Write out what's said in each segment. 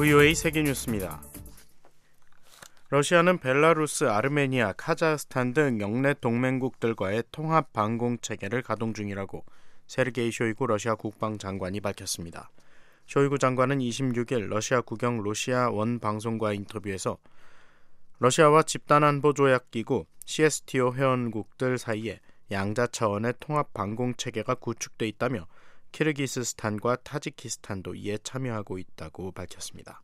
VOA 세계뉴스입니다. 러시아는 벨라루스, 아르메니아, 카자흐스탄 등 영내 동맹국들과의 통합 방공 체계를 가동 중이라고 세르게이 쇼이구 러시아 국방장관이 밝혔습니다. 쇼이구 장관은 26일 러시아 국영 러시아 원 방송과의 인터뷰에서 러시아와 집단안보 조약 기구 CSTO 회원국들 사이에 양자 차원의 통합 방공 체계가 구축돼 있다며 키르기스스탄과 타지키스탄도 이에 참여하고 있다고 밝혔습니다.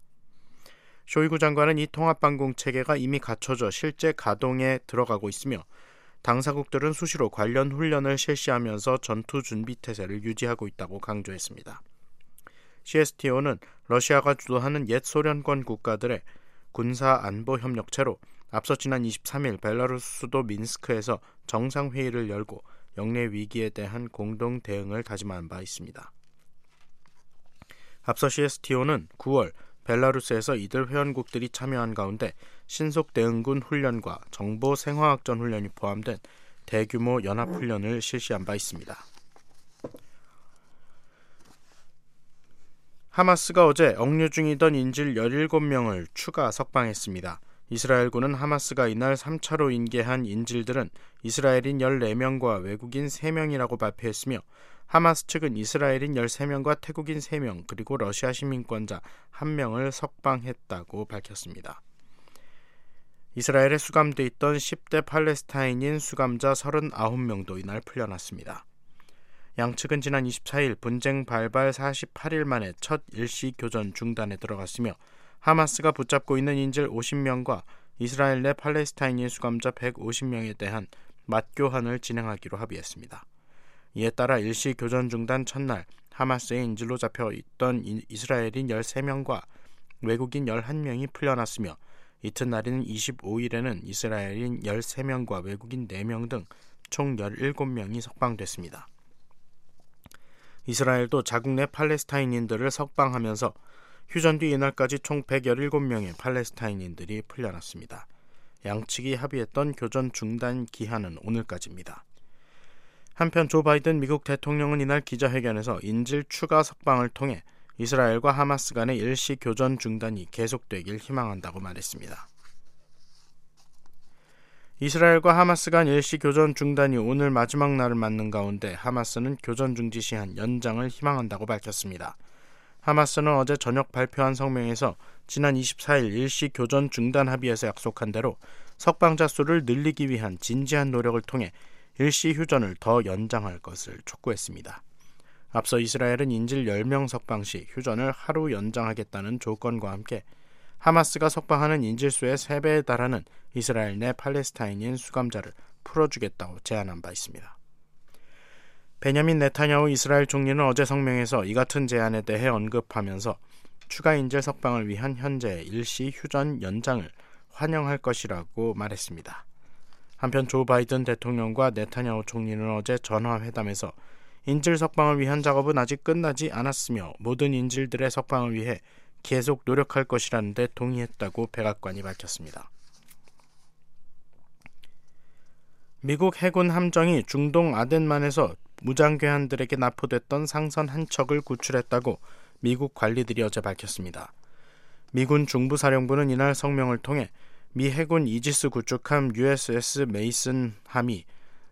쇼이구 장관은 이 통합 방공 체계가 이미 갖춰져 실제 가동에 들어가고 있으며 당사국들은 수시로 관련 훈련을 실시하면서 전투 준비 태세를 유지하고 있다고 강조했습니다. CSTO는 러시아가 주도하는 옛 소련권 국가들의 군사 안보 협력체로 앞서 지난 23일 벨라루스 수도 민스크에서 정상회의를 열고 영내 위기에 대한 공동 대응을 다짐한 바 있습니다. 앞서 CSTO는 9월 벨라루스에서 이들 회원국들이 참여한 가운데 신속 대응군 훈련과 정보 생화학전 훈련이 포함된 대규모 연합 훈련을 실시한 바 있습니다. 하마스가 어제 억류 중이던 인질 17명을 추가 석방했습니다. 이스라엘군은 하마스가 이날 3차로 인계한 인질들은 이스라엘인 14명과 외국인 3명이라고 발표했으며 하마스 측은 이스라엘인 13명과 태국인 3명 그리고 러시아 시민권자 1명을 석방했다고 밝혔습니다. 이스라엘에 수감돼 있던 10대 팔레스타인인 수감자 39명도 이날 풀려났습니다. 양측은 지난 24일 분쟁 발발 48일 만에 첫 일시 교전 중단에 들어갔으며 하마스가 붙잡고 있는 인질 50명과 이스라엘 내 팔레스타인인 수감자 150명에 대한 맞교환을 진행하기로 합의했습니다. 이에 따라 일시 교전 중단 첫날 하마스의 인질로 잡혀 있던 이스라엘인 13명과 외국인 11명이 풀려났으며 이튿날인 25일에는 이스라엘인 13명과 외국인 4명 등 총 17명이 석방됐습니다. 이스라엘도 자국 내 팔레스타인인들을 석방하면서 휴전 뒤 이날까지 총 117명의 팔레스타인인들이 풀려났습니다. 양측이 합의했던 교전 중단 기한은 오늘까지입니다. 한편 조 바이든 미국 대통령은 이날 기자회견에서 인질 추가 석방을 통해 이스라엘과 하마스 간의 일시 교전 중단이 계속되길 희망한다고 말했습니다. 이스라엘과 하마스 간 일시 교전 중단이 오늘 마지막 날을 맞는 가운데 하마스는 교전 중지 시한 연장을 희망한다고 밝혔습니다. 하마스는 어제 저녁 발표한 성명에서 지난 24일 일시 교전 중단 합의에서 약속한 대로 석방자 수를 늘리기 위한 진지한 노력을 통해 일시 휴전을 더 연장할 것을 촉구했습니다. 앞서 이스라엘은 인질 10명 석방 시 휴전을 하루 연장하겠다는 조건과 함께 하마스가 석방하는 인질 수의 3배에 달하는 이스라엘 내 팔레스타인인 수감자를 풀어주겠다고 제안한 바 있습니다. 베냐민 네타냐후 이스라엘 총리는 어제 성명에서 이 같은 제안에 대해 언급하면서 추가 인질 석방을 위한 현재 일시 휴전 연장을 환영할 것이라고 말했습니다. 한편 조 바이든 대통령과 네타냐후 총리는 어제 전화 회담에서 인질 석방을 위한 작업은 아직 끝나지 않았으며 모든 인질들의 석방을 위해 계속 노력할 것이라는 데 동의했다고 백악관이 밝혔습니다. 미국 해군 함정이 중동 아덴만에서 무장괴한들에게 납포됐던 상선 한 척을 구출했다고 미국 관리들이 어제 밝혔습니다. 미군 중부사령부는 이날 성명을 통해 미 해군 이지스 구축함 USS 메이슨 함이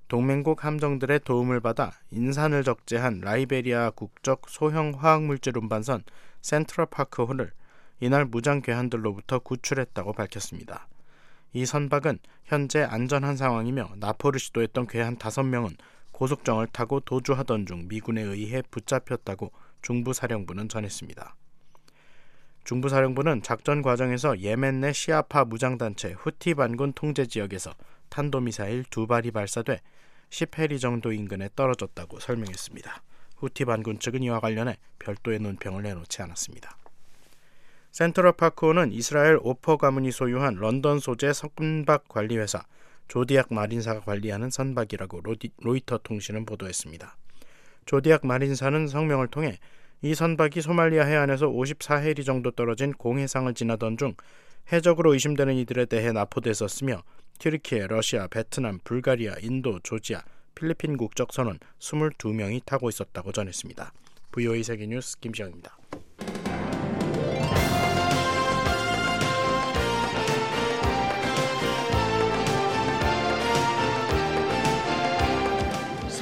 동맹국 함정들의 도움을 받아 인산을 적재한 라이베리아 국적 소형 화학물질 운반선 센트럴 파크호를 이날 무장 괴한들로부터 구출했다고 밝혔습니다. 이 선박은 현재 안전한 상황이며 나포를 시도했던 괴한 5명은 고속정을 타고 도주하던 중 미군에 의해 붙잡혔다고 중부사령부는 전했습니다. 중부사령부는 작전 과정에서 예멘 내 시아파 무장단체 후티 반군 통제 지역에서 탄도미사일 두 발이 발사돼 10해리 정도 인근에 떨어졌다고 설명했습니다. 후티 반군 측은 이와 관련해 별도의 논평을 내놓지 않았습니다. 센트럴 파크호는 이스라엘 오퍼 가문이 소유한 런던 소재 선박 관리회사 조디악 마린사가 관리하는 선박이라고 로디, 로이터 통신은 보도했습니다. 조디악 마린사는 성명을 통해 이 선박이 소말리아 해안에서 54해리 정도 떨어진 공해상을 지나던 중 해적으로 의심되는 이들에 의해 납포됐었으며 튀르키예, 러시아, 베트남, 불가리아, 인도, 조지아, 필리핀 국적 선원 22명이 타고 있었다고 전했습니다. VOA 세계뉴스 김시영입니다.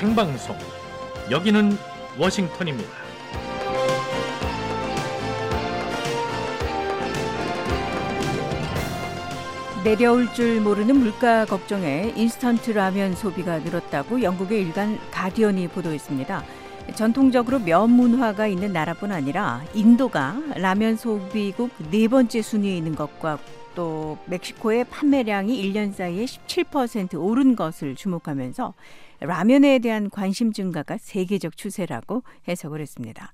생방송 여기는 워싱턴입니다. 내려올 줄 모르는 물가 걱정에 인스턴트 라면 소비가 늘었다고 영국의 일간 가디언이 보도했습니다. 전통적으로 면 문화가 있는 나라뿐 아니라 인도가 라면 소비국 네 번째 순위에 있는 것과 또 멕시코의 판매량이 1년 사이에 17% 오른 것을 주목하면서 라면에 대한 관심 증가가 세계적 추세라고 해석을 했습니다.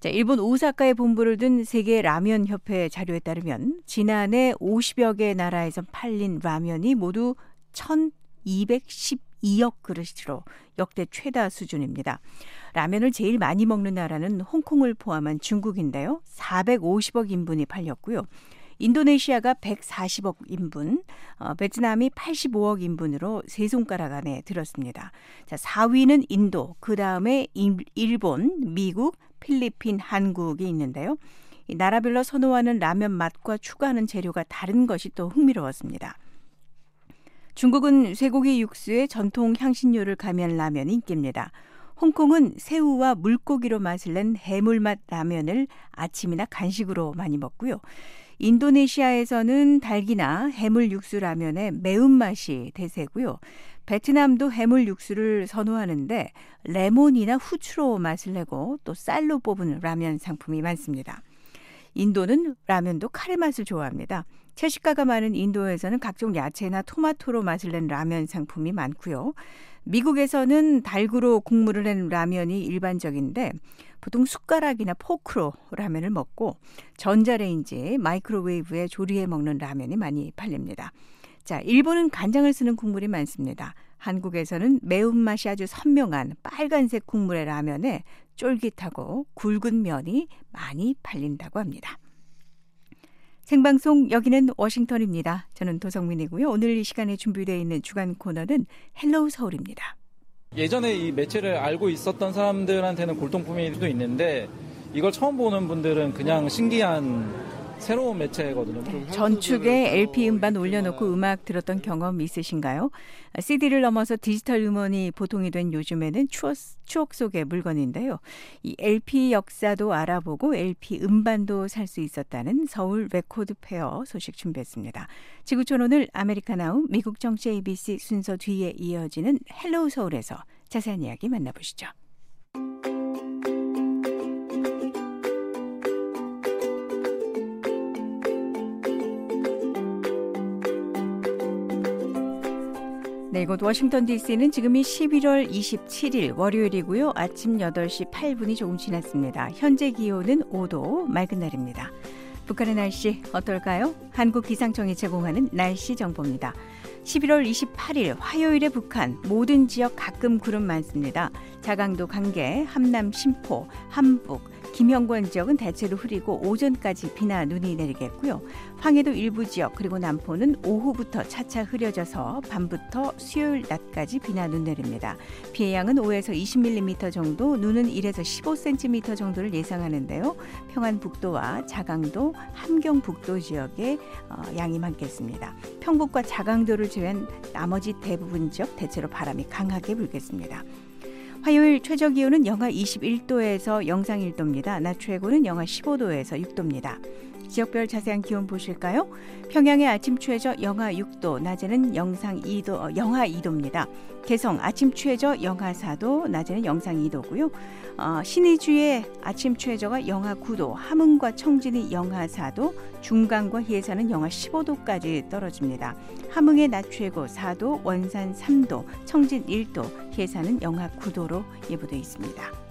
자, 일본 오사카에 본부를 둔 세계 라면 협회 자료에 따르면 지난해 50여 개 나라에서 팔린 라면이 모두 1,212억 그릇으로 역대 최다 수준입니다. 라면을 제일 많이 먹는 나라는 홍콩을 포함한 중국인데요. 450억 인분이 팔렸고요. 인도네시아가 140억 인분, 어, 베트남이 85억 인분으로 세 손가락 안에 들었습니다. 자, 4위는 인도, 그 다음에 일본, 미국, 필리핀, 한국이 있는데요. 이 나라별로 선호하는 라면 맛과 추가하는 재료가 다른 것이 또 흥미로웠습니다. 중국은 쇠고기 육수에 전통 향신료를 가미한 라면이 인기입니다. 홍콩은 새우와 물고기로 맛을 낸 해물맛 라면을 아침이나 간식으로 많이 먹고요. 인도네시아에서는 달기나 해물 육수 라면의 매운맛이 대세고요. 베트남도 해물 육수를 선호하는데 레몬이나 후추로 맛을 내고 또 쌀로 뽑은 라면 상품이 많습니다. 인도는 라면도 카레 맛을 좋아합니다. 채식가가 많은 인도에서는 각종 야채나 토마토로 맛을 낸 라면 상품이 많고요. 미국에서는 달구로 국물을 낸 라면이 일반적인데 보통 숟가락이나 포크로 라면을 먹고 전자레인지, 마이크로웨이브에 조리해 먹는 라면이 많이 팔립니다. 자, 일본은 간장을 쓰는 국물이 많습니다. 한국에서는 매운맛이 아주 선명한 빨간색 국물의 라면에 쫄깃하고 굵은 면이 많이 팔린다고 합니다. 생방송 여기는 워싱턴입니다. 저는 도성민이고요. 오늘 이 시간에 준비되어 있는 주간 코너는 헬로우 서울입니다. 예전에 이 매체를 알고 있었던 사람들한테는 골동품일 수도 있는데 이걸 처음 보는 분들은 그냥 신기한 새로운 매체거든요. 전축에 LP 음반 올려놓고 음악 들었던 경험 있으신가요? CD를 넘어서 디지털 음원이 보통이 된 요즘에는 추억, 추억 속의 물건인데요. 이 LP 역사도 알아보고 LP 음반도 살 수 있었다는 서울 레코드 페어 소식 준비했습니다. 지구촌 오늘 아메리카나우 미국 정치 ABC 순서 뒤에 이어지는 헬로우 서울에서 자세한 이야기 만나보시죠. 네, 이곳 워싱턴 DC는 지금이 11월 27일 월요일이고요. 아침 8시 8분이 조금 지났습니다. 현재 기온은 5도, 맑은 날입니다. 북한의 날씨 어떨까요? 한국 기상청이 제공하는 날씨 정보입니다. 11월 28일 화요일에 북한 모든 지역 가끔 구름 많습니다. 자강도 강계, 함남 심포, 함북, 김영권 지역은 대체로 흐리고 오전까지 비나 눈이 내리겠고요. 황해도 일부 지역 그리고 남포는 오후부터 차차 흐려져서 밤부터 수요일 낮까지 비나 눈 내립니다. 비의 양은 5에서 20mm 정도, 눈은 1에서 15cm 정도를 예상하는데요. 평안북도와 자강도, 함경북도 지역에 어, 양이 많겠습니다. 평북과 자강도를 제외한 나머지 대부분 지역 대체로 바람이 강하게 불겠습니다. 화요일 최저 기온은 영하 21도에서 영상 1도입니다. 낮 최고는 영하 15도에서 6도입니다. 지역별 자세한 기온 보실까요? 평양의 아침 최저 영하 6도, 낮에는 영상 2도, 어, 영하 2도입니다. 개성 아침 최저 영하 4도, 낮에는 영상 2도고요. 어, 신의주의 아침 최저가 영하 9도, 함흥과 청진이 영하 4도, 중강과 예산은 영하 15도까지 떨어집니다. 함흥의 낮 최고 4도, 원산 3도, 청진 1도, 예산은 영하 9도로 예보돼 있습니다.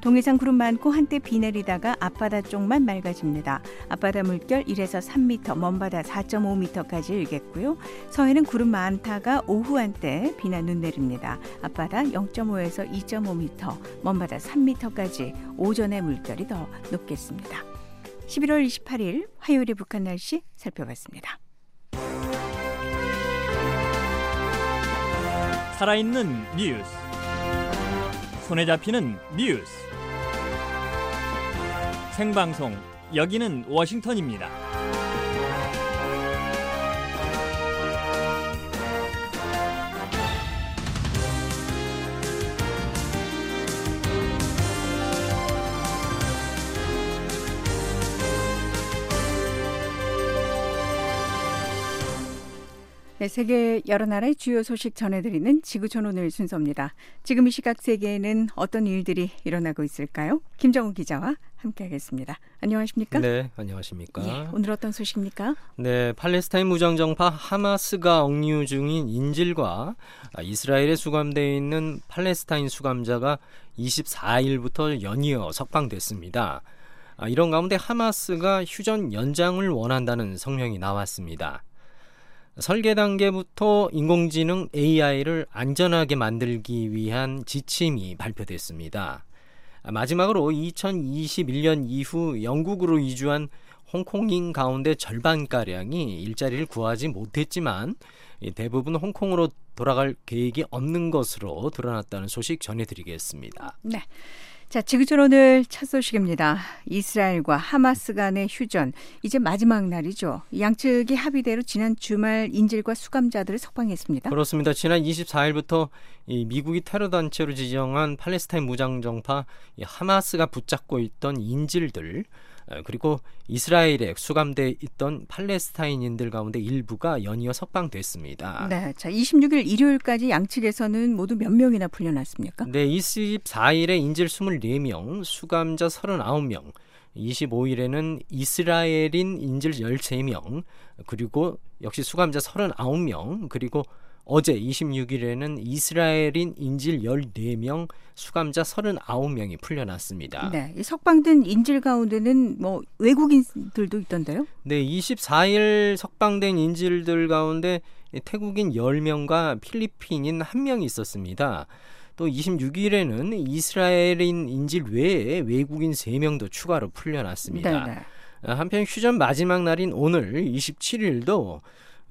동해상 구름 많고 한때 비 내리다가 앞바다 쪽만 맑아집니다. 앞바다 물결 1에서 3m, 먼바다 4.5m까지 일겠고요. 서해는 구름 많다가 오후 한때 비나 눈 내립니다. 앞바다 0.5에서 2.5m, 먼바다 3m까지 오전에 물결이 더 높겠습니다. 11월 28일 화요일의 북한 날씨 살펴봤습니다. 살아있는 뉴스 손에 잡히는 뉴스 생방송 여기는 워싱턴입니다. 네, 세계 여러 나라의 주요 소식 전해드리는 지구촌 오늘 순서입니다. 지금 이 시각 세계에는 어떤 일들이 일어나고 있을까요? 김정우 기자와 함께하겠습니다. 안녕하십니까? 네, 안녕하십니까? 예, 오늘 어떤 소식입니까? 네, 팔레스타인 무장정파 하마스가 억류 중인 인질과 이스라엘에 수감되어 있는 팔레스타인 수감자가 24일부터 연이어 석방됐습니다. 아, 이런 가운데 하마스가 휴전 연장을 원한다는 성명이 나왔습니다. 설계 단계부터 인공지능 AI를 안전하게 만들기 위한 지침이 발표됐습니다. 마지막으로 2021년 이후 영국으로 이주한 홍콩인 가운데 절반가량이 일자리를 구하지 못했지만 대부분 홍콩으로 돌아갈 계획이 없는 것으로 드러났다는 소식 전해드리겠습니다. 네. 자, 지구촌 오늘 첫 소식입니다. 이스라엘과 하마스 간의 휴전 이제 마지막 날이죠. 양측이 합의대로 지난 주말 인질과 수감자들을 석방했습니다. 그렇습니다. 지난 24일부터 미국이 테러 단체로 지정한 팔레스타인 무장정파 하마스가 붙잡고 있던 인질들 어, 그리고 이스라엘에 수감돼 있던 팔레스타인인들 가운데 일부가 연이어 석방됐습니다. 네, 자 26일 일요일까지 양측에서는 모두 몇 명이나 풀려났습니까? 네, 24일에 인질 24명, 수감자 39명, 25일에는 이스라엘인 인질 13명, 그리고 역시 수감자 39명, 그리고 어제 26일에는 이스라엘인 인질 14명, 수감자 39명이 풀려났습니다. 네, 이 석방된 인질 가운데는 뭐 외국인들도 있던데요? 네, 24일 석방된 인질들 가운데 태국인 10명과 필리핀인 1명이 있었습니다. 또 26일에는 이스라엘인 인질 외에 외국인 3명도 추가로 풀려났습니다. 네네. 한편 휴전 마지막 날인 오늘 27일도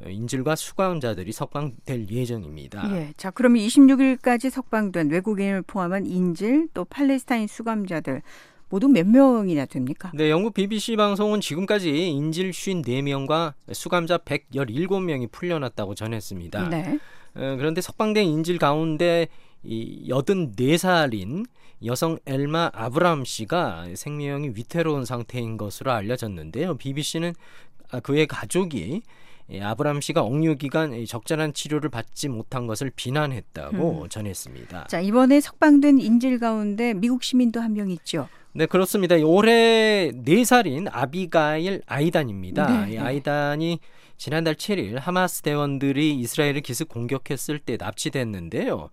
인질과 수감자들이 석방될 예정입니다. 예. 자, 그럼 26일까지 석방된 외국인을 포함한 인질 또 팔레스타인 수감자들 모두 몇 명이나 됩니까? 네, 영국 BBC 방송은 지금까지 인질 54명과 수감자 117명이 풀려났다고 전했습니다. 네. 어, 그런데 석방된 인질 가운데 이 84살인 여성 엘마 아브람 씨가 생명이 위태로운 상태인 것으로 알려졌는데요. BBC는 아, 그의 가족이 예, 아브람 씨가 억류 기간 적절한 치료를 받지 못한 것을 비난했다고 음. 전했습니다. 자 이번에 석방된 인질 가운데 미국 시민도 한 명 있죠. 네 그렇습니다. 올해 4살인 아비가일 아이단입니다. 네, 네. 아이단이 지난달 7일 하마스 대원들이 이스라엘을 기습 공격했을 때 납치됐는데요.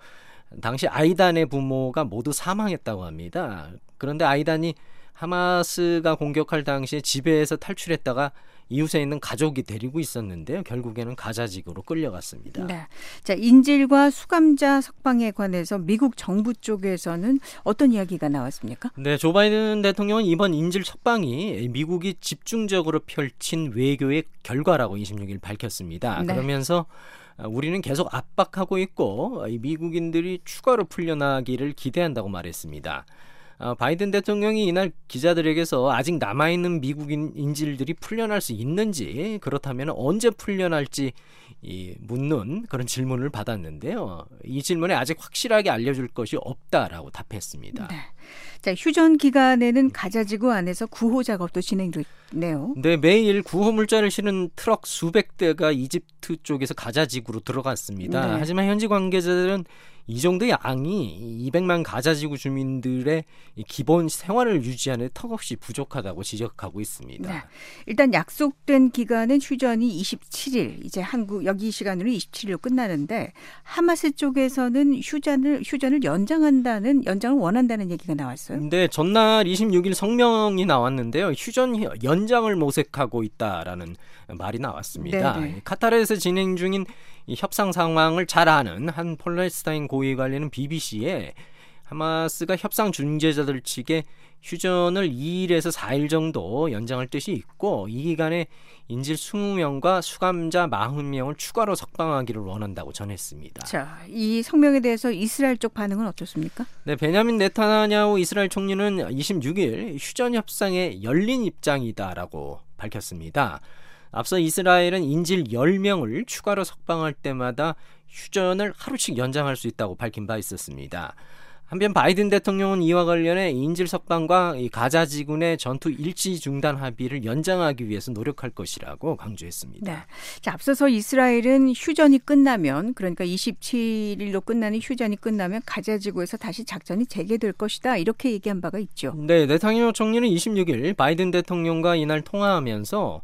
당시 아이단의 부모가 모두 사망했다고 합니다. 그런데 아이단이 하마스가 공격할 당시에 집에서 탈출했다가 이웃에 있는 가족이 데리고 있었는데요. 결국에는 가자지구로 끌려갔습니다. 네. 자, 인질과 수감자 석방에 관해서 미국 정부 쪽에서는 어떤 이야기가 나왔습니까? 네, 조 바이든 대통령은 이번 인질 석방이 미국이 집중적으로 펼친 외교의 결과라고 26일 밝혔습니다. 네. 그러면서 우리는 계속 압박하고 있고 미국인들이 추가로 풀려나기를 기대한다고 말했습니다. 어, 바이든 대통령이 이날 기자들에게서 아직 남아있는 미국인 인질들이 풀려날 수 있는지 그렇다면 언제 풀려날지 이 묻는 그런 질문을 받았는데요. 이 질문에 아직 확실하게 알려줄 것이 없다라고 답했습니다. 네. 자, 휴전 기간에는 가자지구 안에서 구호 작업도 진행됐네요. 네, 매일 구호 물자를 실은 트럭 수백 대가 이집트 쪽에서 가자지구로 들어갔습니다. 네. 하지만 현지 관계자들은 이 정도의 양이 200만 가자 지구 주민들의 기본 생활을 유지하는 턱없이 부족하다고 지적하고 있습니다. 네. 일단 약속된 기간은 휴전이 27일, 이제 한국 여기 시간으로 27일로 끝나는데 하마스 쪽에서는 휴전을 휴전을 연장한다는 연장을 원한다는 얘기가 나왔어요. 네, 전날 26일 성명이 나왔는데요. 휴전 연장을 모색하고 있다라는 말이 나왔습니다. 네네. 네. 카타르에서 진행 중인 이 협상 상황을 잘 아는 한 폴레스타인 고위 관리는 BBC에 하마스가 협상 중재자들 측에 휴전을 2일에서 4일 정도 연장할 뜻이 있고 이 기간에 인질 20명과 수감자 40명을 추가로 석방하기를 원한다고 전했습니다. 자, 이 성명에 대해서 이스라엘 쪽 반응은 어떻습니까? 네, 베냐민 네타냐후 이스라엘 총리는 26일 휴전 협상에 열린 입장이다라고 밝혔습니다. 앞서 이스라엘은 인질 10명을 추가로 석방할 때마다 휴전을 하루씩 연장할 수 있다고 밝힌 바 있었습니다. 한편 바이든 대통령은 이와 관련해 인질 석방과 이 가자 지군의 전투 일시 중단 합의를 연장하기 위해서 노력할 것이라고 강조했습니다. 네. 자, 앞서서 이스라엘은 휴전이 끝나면 그러니까 27일로 끝나는 휴전이 끝나면 가자 지구에서 다시 작전이 재개될 것이다. 이렇게 얘기한 바가 있죠. 네, 네타냐후 총리는 26일 바이든 대통령과 이날 통화하면서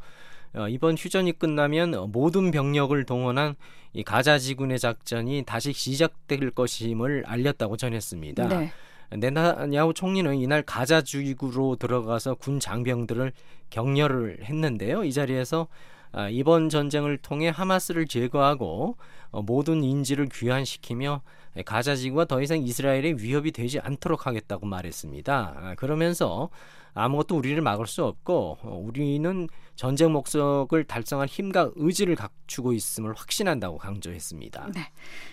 어, 이번 휴전이 끝나면 모든 병력을 동원한 이 가자 지군의 작전이 다시 시작될 것임을 알렸다고 전했습니다. 네. 네타냐후 총리는 이날 가자 지구로 들어가서 군 장병들을 격려를 했는데요. 이 자리에서 아, 이번 전쟁을 통해 하마스를 제거하고 어, 모든 인지를 귀환시키며 가자 지구가 더 이상 이스라엘의 위협이 되지 않도록 하겠다고 말했습니다. 아, 그러면서 아무것도 우리를 막을 수 없고 어, 우리는 전쟁 목적을 달성할 힘과 의지를 갖추고 있음을 확신한다고 강조했습니다. 네.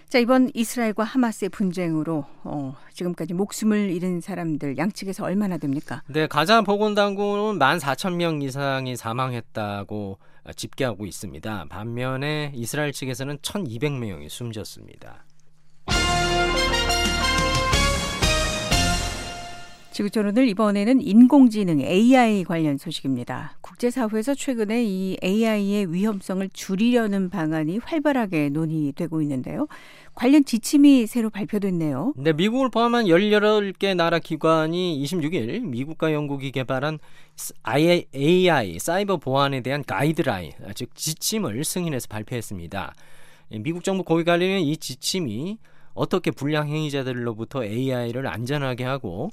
자 이번 이스라엘과 하마스의 분쟁으로 어, 지금까지 목숨을 잃은 사람들 양측에서 얼마나 됩니까? 네, 가자 보건당국은 1만 4천 명 이상이 사망했다고 집계하고 있습니다. 반면에 이스라엘 측에서는 1,200명이 숨졌습니다. 지구촌오늘 이번에는 인공지능 AI 관련 소식입니다. 국제사회에서 최근에 이 AI의 위험성을 줄이려는 방안이 활발하게 논의되고 있는데요. 관련 지침이 새로 발표됐네요. 네, 미국을 포함한 18개 나라 기관이 26일 미국과 영국이 개발한 AI 사이버 보안에 대한 가이드라인, 즉 지침을 승인해서 발표했습니다. 미국 정부 고위 관리는 이 지침이 어떻게 불량 행위자들로부터 AI를 안전하게 하고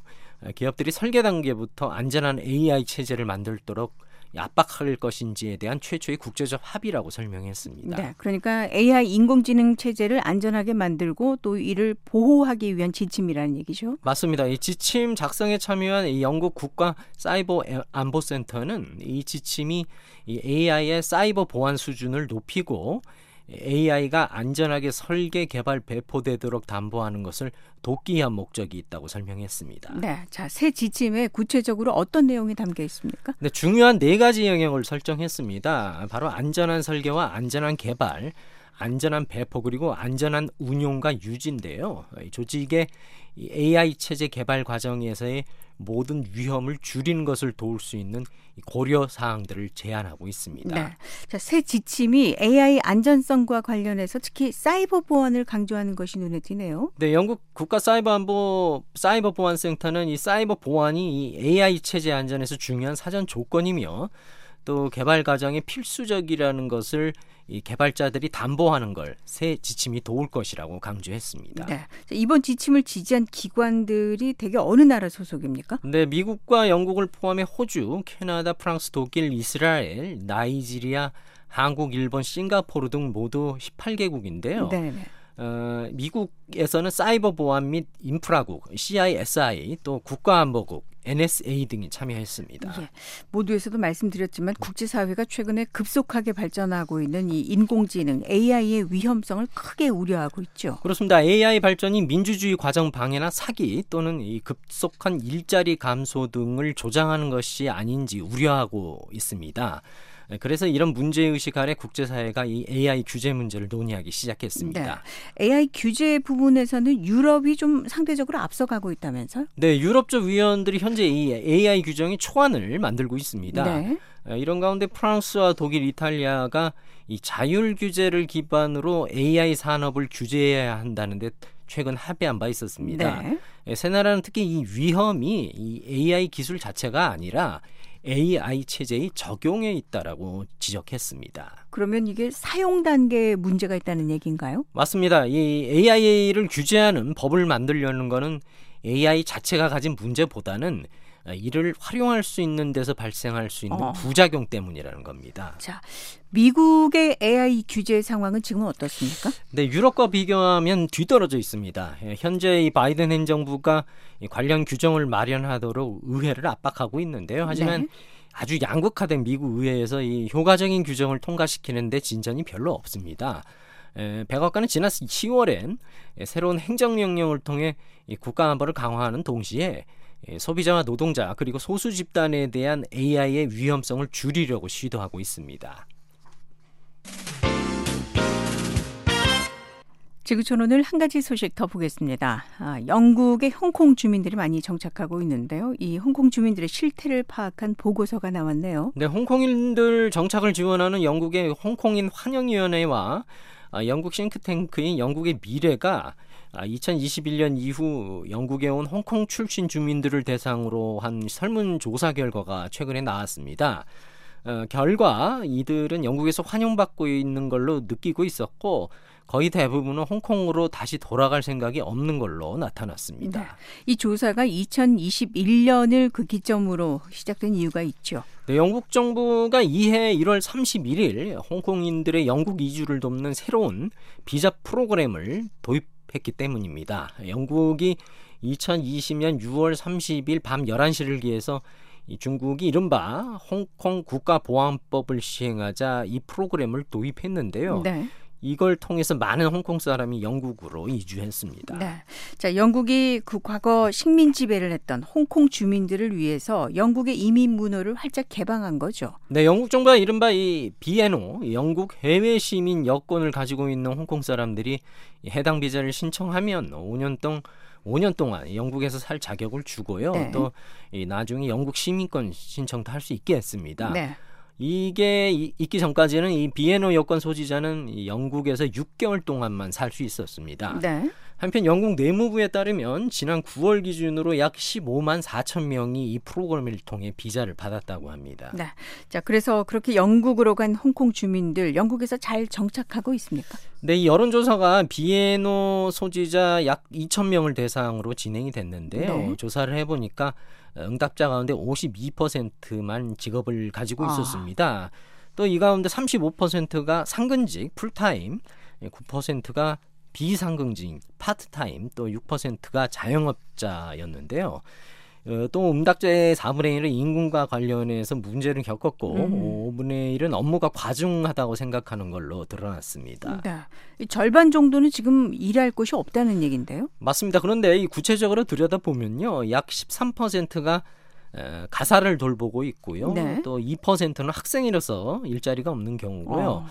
기업들이 설계 단계부터 안전한 AI 체제를 만들도록 압박할 것인지에 대한 최초의 국제적 합의라고 설명했습니다. 네, 그러니까 AI 인공지능 체제를 안전하게 만들고 또 이를 보호하기 위한 지침이라는 얘기죠. 맞습니다. 이 지침 작성에 참여한 이 영국 국가 사이버 안보센터는 이 지침이 이 AI의 사이버 보안 수준을 높이고 AI가 안전하게 설계, 개발, 배포되도록 담보하는 것을 돕기 위한 목적이 있다고 설명했습니다. 네, 자, 새 지침에 구체적으로 어떤 내용이 담겨 있습니까? 네, 중요한 네 가지 영역을 설정했습니다. 바로 안전한 설계와 안전한 개발, 안전한 배포 그리고 안전한 운용과 유지인데요. 조직의 AI 체제 개발 과정에서의 모든 위험을 줄이는 것을 도울 수 있는 고려 사항들을 제안하고 있습니다. 네. 자, 새 지침이 AI 안전성과 관련해서 특히 사이버 보안을 강조하는 것이 눈에 띄네요. 네, 영국 국가 사이버 안보 사이버 보안 센터는 이 사이버 보안이 이 AI 체제 안전에서 중요한 사전 조건이며 또 개발 과정에 필수적이라는 것을 이 개발자들이 담보하는 걸 새 지침이 도울 것이라고 강조했습니다. 네. 이번 지침을 지지한 기관들이 대개 어느 나라 소속입니까? 네, 미국과 영국을 포함해 호주, 캐나다, 프랑스, 독일, 이스라엘, 나이지리아, 한국, 일본, 싱가포르 등 모두 18개국인데요. 네. 어, 미국에서는 사이버 보안 및 인프라국, CISI, 또 국가안보국, NSA 등이 참여했습니다. 예, 모두에서도 말씀드렸지만 국제사회가 최근에 급속하게 발전하고 있는 이 인공지능 AI의 위험성을 크게 우려하고 있죠. 그렇습니다. AI 발전이 민주주의 과정 방해나 사기 또는 이 급속한 일자리 감소 등을 조장하는 것이 아닌지 우려하고 있습니다. 네, 그래서 이런 문제 의식 아래 국제사회가 이 AI 규제 문제를 논의하기 시작했습니다. 네. AI 규제 부분에서는 유럽이 좀 상대적으로 앞서가고 있다면서요? 네, 유럽적 위원들이 현재 이 AI 규정이 초안을 만들고 있습니다. 네. 아, 이런 가운데 프랑스와 독일, 이탈리아가 이 자율 규제를 기반으로 AI 산업을 규제해야 한다는데 최근 합의한 바 있었습니다. 네. 세 나라는 특히 이 위험이 이 AI 기술 자체가 아니라 AI 체제의 적용에 있다라고 지적했습니다. 그러면 이게 사용 단계에 문제가 있다는 얘기인가요? 맞습니다. 이 AI를 규제하는 법을 만들려는 거는 AI 자체가 가진 문제보다는 이를 활용할 수 있는 데서 발생할 수 있는 어. 부작용 때문이라는 겁니다. 자, 미국의 AI 규제 상황은 지금 어떻습니까? 네, 유럽과 비교하면 뒤떨어져 있습니다. 예, 현재 이 바이든 행정부가 관련 규정을 마련하도록 의회를 압박하고 있는데요. 하지만 네. 아주 양극화된 미국 의회에서 이 효과적인 규정을 통과시키는데 진전이 별로 없습니다. 에, 백악관은 지난 10월엔 새로운 행정명령을 통해 국가 안보를 강화하는 동시에 소비자와 노동자 그리고 소수 집단에 대한 AI의 위험성을 줄이려고 시도하고 있습니다. 지구촌 오늘 한 가지 소식 더 보겠습니다. 아, 영국의 홍콩 주민들이 많이 정착하고 있는데요. 이 홍콩 주민들의 실태를 파악한 보고서가 나왔네요. 네, 홍콩인들 정착을 지원하는 영국의 홍콩인 환영위원회와 아, 영국 싱크탱크인 영국의 미래가 2021년 아, 이후 영국에 온 홍콩 출신 주민들을 대상으로 한 설문조사 결과가 최근에 나왔습니다. 어, 결과 이들은 영국에서 환영받고 있는 걸로 느끼고 있었고 거의 대부분은 홍콩으로 다시 돌아갈 생각이 없는 걸로 나타났습니다. 네. 이 조사가 2021년을 그 기점으로 시작된 이유가 있죠. 네, 영국 정부가 이해 1월 31일 홍콩인들의 영국 이주를 돕는 새로운 비자 프로그램을 도입 했기 때문입니다. 영국이 2020년 6월 30일 밤 11시를 기해서 이 중국이 이른바 홍콩 국가보안법을 시행하자 이 프로그램을 도입했는데요. 네. 이걸 통해서 많은 홍콩 사람이 영국으로 이주했습니다. 네. 자, 영국이 그 과거 식민 지배를 했던 홍콩 주민들을 위해서 영국의 이민 문호를 활짝 개방한 거죠. 네, 영국 정부가 이른바 이 비에노 영국 해외 시민 여권을 가지고 있는 홍콩 사람들이 해당 비자를 신청하면 5년 동안 5년 동안 영국에서 살 자격을 주고요. 네. 또 나중에 영국 시민권 신청도 할 수 있게 했습니다. 네. 이게 있기 전까지는 이 비에노 여권 소지자는 영국에서 6개월 동안만 살 수 있었습니다. 네. 한편 영국 내무부에 따르면 지난 9월 기준으로 약 15만 4천 명이 이 프로그램을 통해 비자를 받았다고 합니다. 네. 자, 그래서 그렇게 영국으로 간 홍콩 주민들 영국에서 잘 정착하고 있습니까? 네, 여론조사가 비에노 소지자 약 2천 명을 대상으로 진행이 됐는데요. 네. 조사를 해보니까 응답자 가운데 52%만 직업을 가지고 아. 있었습니다. 또 이 가운데 35%가 상근직 풀타임, 9%가 비상근직 파트타임, 또 6%가 자영업자였는데요. 어, 또 응답자의 4분의 1은 임금과 관련해서 문제를 겪었고 음. 5분의 1은 업무가 과중하다고 생각하는 걸로 드러났습니다. 네. 절반 정도는 지금 일할 곳이 없다는 얘기인데요. 맞습니다. 그런데 이 구체적으로 들여다보면요. 약 13%가 가사를 돌보고 있고요. 네. 또 2%는 학생이라서 일자리가 없는 경우고요. 어.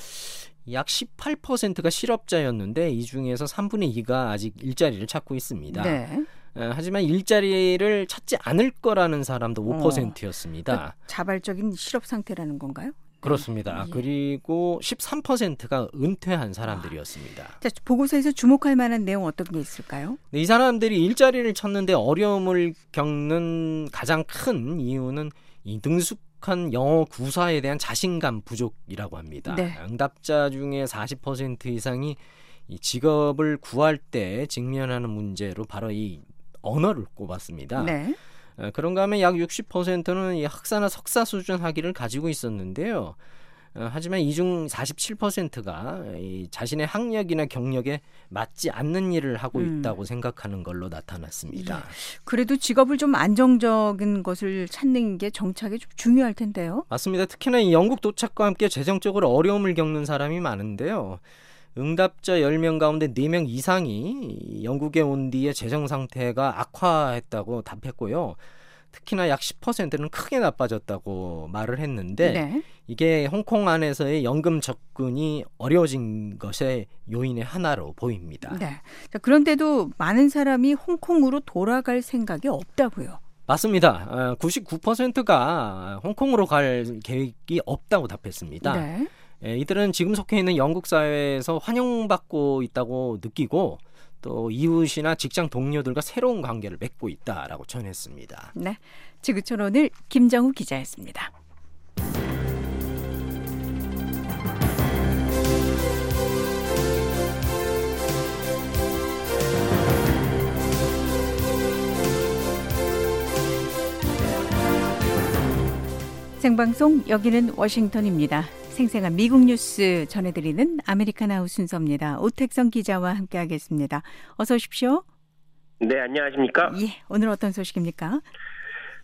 약 18%가 실업자였는데 이 중에서 3분의 2가 아직 일자리를 찾고 있습니다. 네. 하지만 일자리를 찾지 않을 거라는 사람도 5%였습니다. 어, 그러니까 자발적인 실업 상태라는 건가요? 그렇습니다. 예. 그리고 13%가 은퇴한 사람들이었습니다. 아. 자, 보고서에서 주목할 만한 내용 어떤 게 있을까요? 네, 이 사람들이 일자리를 찾는데 어려움을 겪는 가장 큰 이유는 이 능숙 한 영어 구사에 대한 자신감 부족이라고 합니다. 네. 응답자 중에 40% 이상이 이 직업을 구할 때 직면하는 문제로 바로 이 언어를 꼽았습니다. 네. 어, 그런가 하면 약 60%는 이 학사나 석사 수준 학위를 가지고 있었는데요. 어, 하지만 이 중 47%가 이 자신의 학력이나 경력에 맞지 않는 일을 하고 음. 있다고 음. 생각하는 걸로 나타났습니다. 예. 그래도 직업을 좀 안정적인 것을 찾는 게 정착에 좀 중요할 텐데요. 맞습니다. 특히나 이 영국 도착과 함께 재정적으로 어려움을 겪는 사람이 많은데요. 응답자 10명 가운데 4명 이상이 영국에 온 뒤에 재정 상태가 악화했다고 답했고요. 특히나 약 10%는 크게 나빠졌다고 말을 했는데 네. 이게 홍콩 안에서의 연금 접근이 어려워진 것의 요인의 하나로 보입니다. 네. 자, 그런데도 많은 사람이 홍콩으로 돌아갈 생각이 없다고요. 맞습니다. 99%가 어, 홍콩으로 갈 계획이 없다고 답했습니다. 네. 예, 이들은 지금 속해 있는 영국 사회에서 환영받고 있다고 느끼고 또 이웃이나 직장 동료들과 새로운 관계를 맺고 있다라고 전했습니다. 네. 지구촌 오늘 김정우 기자였습니다. 생방송 여기는 워싱턴입니다. 생생한 미국 뉴스 전해드리는 아메리카나우 순서입니다. 오택성 기자와 함께하겠습니다. 어서 오십시오. 네, 안녕하십니까? 예, 오늘 어떤 소식입니까?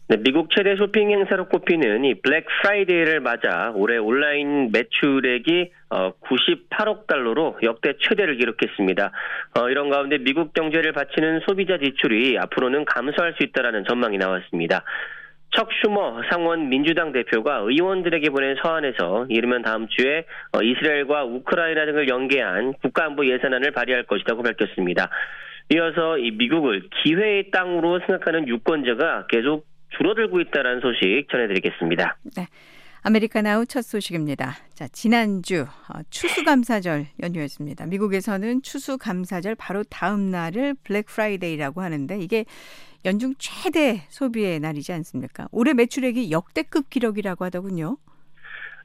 네, 미국 최대 쇼핑 행사로 꼽히는 이 블랙 프라이데이를 맞아 올해 온라인 매출액이 98억 어, 달러로 역대 최대를 기록했습니다. 어, 이런 가운데 미국 경제를 받치는 소비자 지출이 앞으로는 감소할 수 있다는 전망이 나왔습니다. 척 슈머 상원 민주당 대표가 의원들에게 보낸 서한에서 이르면 다음 주에 어, 이스라엘과 우크라이나 등을 연계한 국가안보 예산안을 발의할 것이라고 밝혔습니다. 이어서 이 미국을 기회의 땅으로 생각하는 유권자가 계속 줄어들고 있다는 소식 전해드리겠습니다. 네. 아메리카나우 첫 소식입니다. 자, 지난주 어, 추수감사절 연휴였습니다. 미국에서는 추수감사절 바로 다음 날을 블랙 프라이데이라고 하는데 이게 연중 최대 소비의 날이지 않습니까? 올해 매출액이 역대급 기록이라고 하더군요.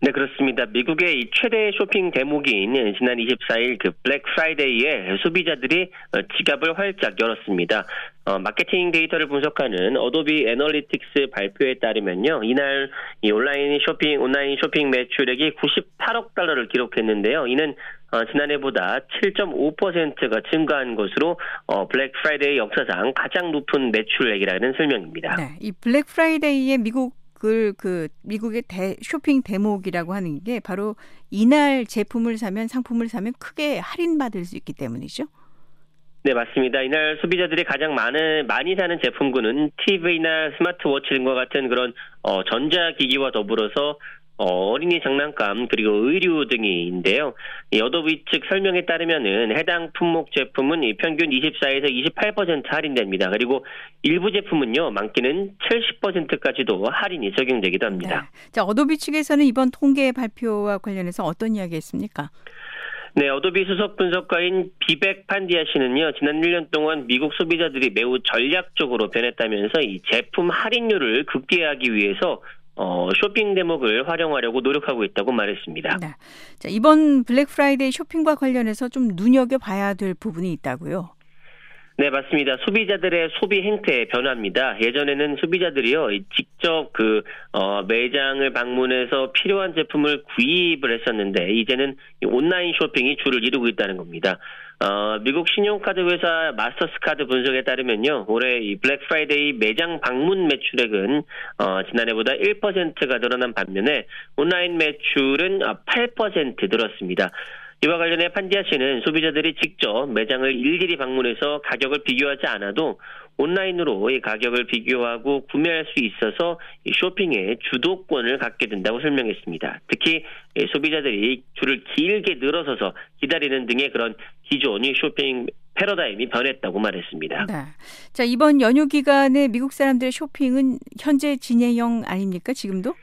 네, 그렇습니다. 미국의 이 최대 쇼핑 대목인 지난 24일 그 블랙 프라이데이에 소비자들이 어, 지갑을 활짝 열었습니다. 어, 마케팅 데이터를 분석하는 어도비 애널리틱스 발표에 따르면요. 이날 이 온라인 쇼핑, 온라인 쇼핑 매출액이 98억 달러를 기록했는데요. 이는 어, 지난해보다 7.5%가 증가한 것으로 어, 블랙 프라이데이 역사상 가장 높은 매출액이라는 설명입니다. 네, 이 블랙 프라이데이에 미국 그걸 그 미국의 대, 쇼핑 대목이라고 하는 게 바로 이날 제품을 사면 상품을 사면 크게 할인받을 수 있기 때문이죠. 네, 맞습니다. 이날 소비자들이 가장 많은, 많이 사는 제품군은 TV나 스마트워치 등과 같은 그런, 어, 전자기기와 더불어서 어, 어린이 장난감 그리고 의류 등이인데요. 이 어도비 측 설명에 따르면은 해당 품목 제품은 평균 24에서 28% 할인됩니다. 그리고 일부 제품은요 많게는 70%까지도 할인이 적용되기도 합니다. 네. 자 어도비 측에서는 이번 통계 발표와 관련해서 어떤 이야기했습니까? 네, 어도비 수석 분석가인 비백 판디아 씨는요, 지난 1년 동안 미국 소비자들이 매우 전략적으로 변했다면서 이 제품 할인율을 극대화하기 위해서 어, 쇼핑 대목을 활용하려고 노력하고 있다고 말했습니다. 네. 자, 이번 블랙 프라이데이 쇼핑과 관련해서 좀 눈여겨봐야 될 부분이 있다고요? 네, 맞습니다. 소비자들의 소비 행태의 변화입니다. 예전에는 소비자들이요, 직접 그, 어, 매장을 방문해서 필요한 제품을 구입을 했었는데, 이제는 온라인 쇼핑이 주를 이루고 있다는 겁니다. 어, 미국 신용카드 회사 마스터스카드 분석에 따르면요, 올해 이 블랙 프라이데이 매장 방문 매출액은 어, 지난해보다 1%가 늘어난 반면에 온라인 매출은 8% 늘었습니다. 이와 관련해 판디아 씨는 소비자들이 직접 매장을 일일이 방문해서 가격을 비교하지 않아도 온라인으로 이 가격을 비교하고 구매할 수 있어서 쇼핑의 주도권을 갖게 된다고 설명했습니다. 특히 소비자들이 줄을 길게 늘어서서 기다리는 등의 그런 기존의 쇼핑 패러다임이 변했다고 말했습니다. 네. 자, 이번 연휴 기간에 미국 사람들의 쇼핑은 현재 진행형 아닙니까? 지금도?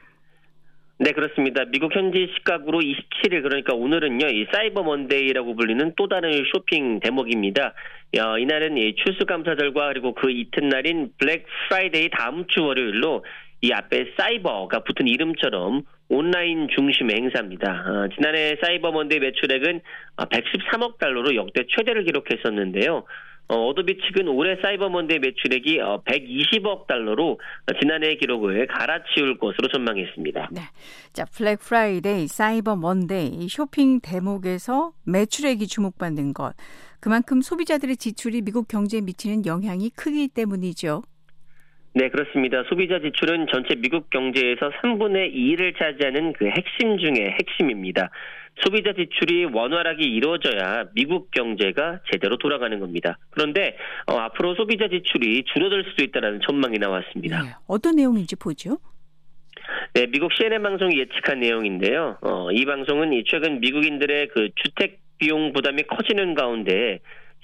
네, 그렇습니다. 미국 현지 시각으로 27일 그러니까 오늘은요, 이 사이버 먼데이라고 불리는 또 다른 쇼핑 대목입니다. 어, 이날은 이 추수감사절과 그리고 그 이튿날인 블랙 프라이데이 다음 주 월요일로 이 앞에 사이버가 붙은 이름처럼 온라인 중심의 행사입니다. 어, 지난해 사이버 먼데이 매출액은 113억 달러로 역대 최대를 기록했었는데요. 어, 어도비 측은 올해 사이버먼데이 매출액이 120억 어, 달러로 지난해 기록을 갈아치울 것으로 전망했습니다. 네. 자, 블랙 프라이데이, 사이버 먼데이 쇼핑 대목에서 매출액이 주목받는 것. 그만큼 소비자들의 지출이 미국 경제에 미치는 영향이 크기 때문이죠. 네, 그렇습니다. 소비자 지출은 전체 미국 경제에서 3분의 2를 차지하는 그 핵심 중의 핵심입니다. 소비자 지출이 원활하게 이루어져야 미국 경제가 제대로 돌아가는 겁니다. 그런데 어, 앞으로 소비자 지출이 줄어들 수도 있다는 전망이 나왔습니다. 네, 어떤 내용인지 보죠. 네, 미국 CNN 방송이 예측한 내용인데요. 어, 이 방송은 이 최근 미국인들의 그 주택 비용 부담이 커지는 가운데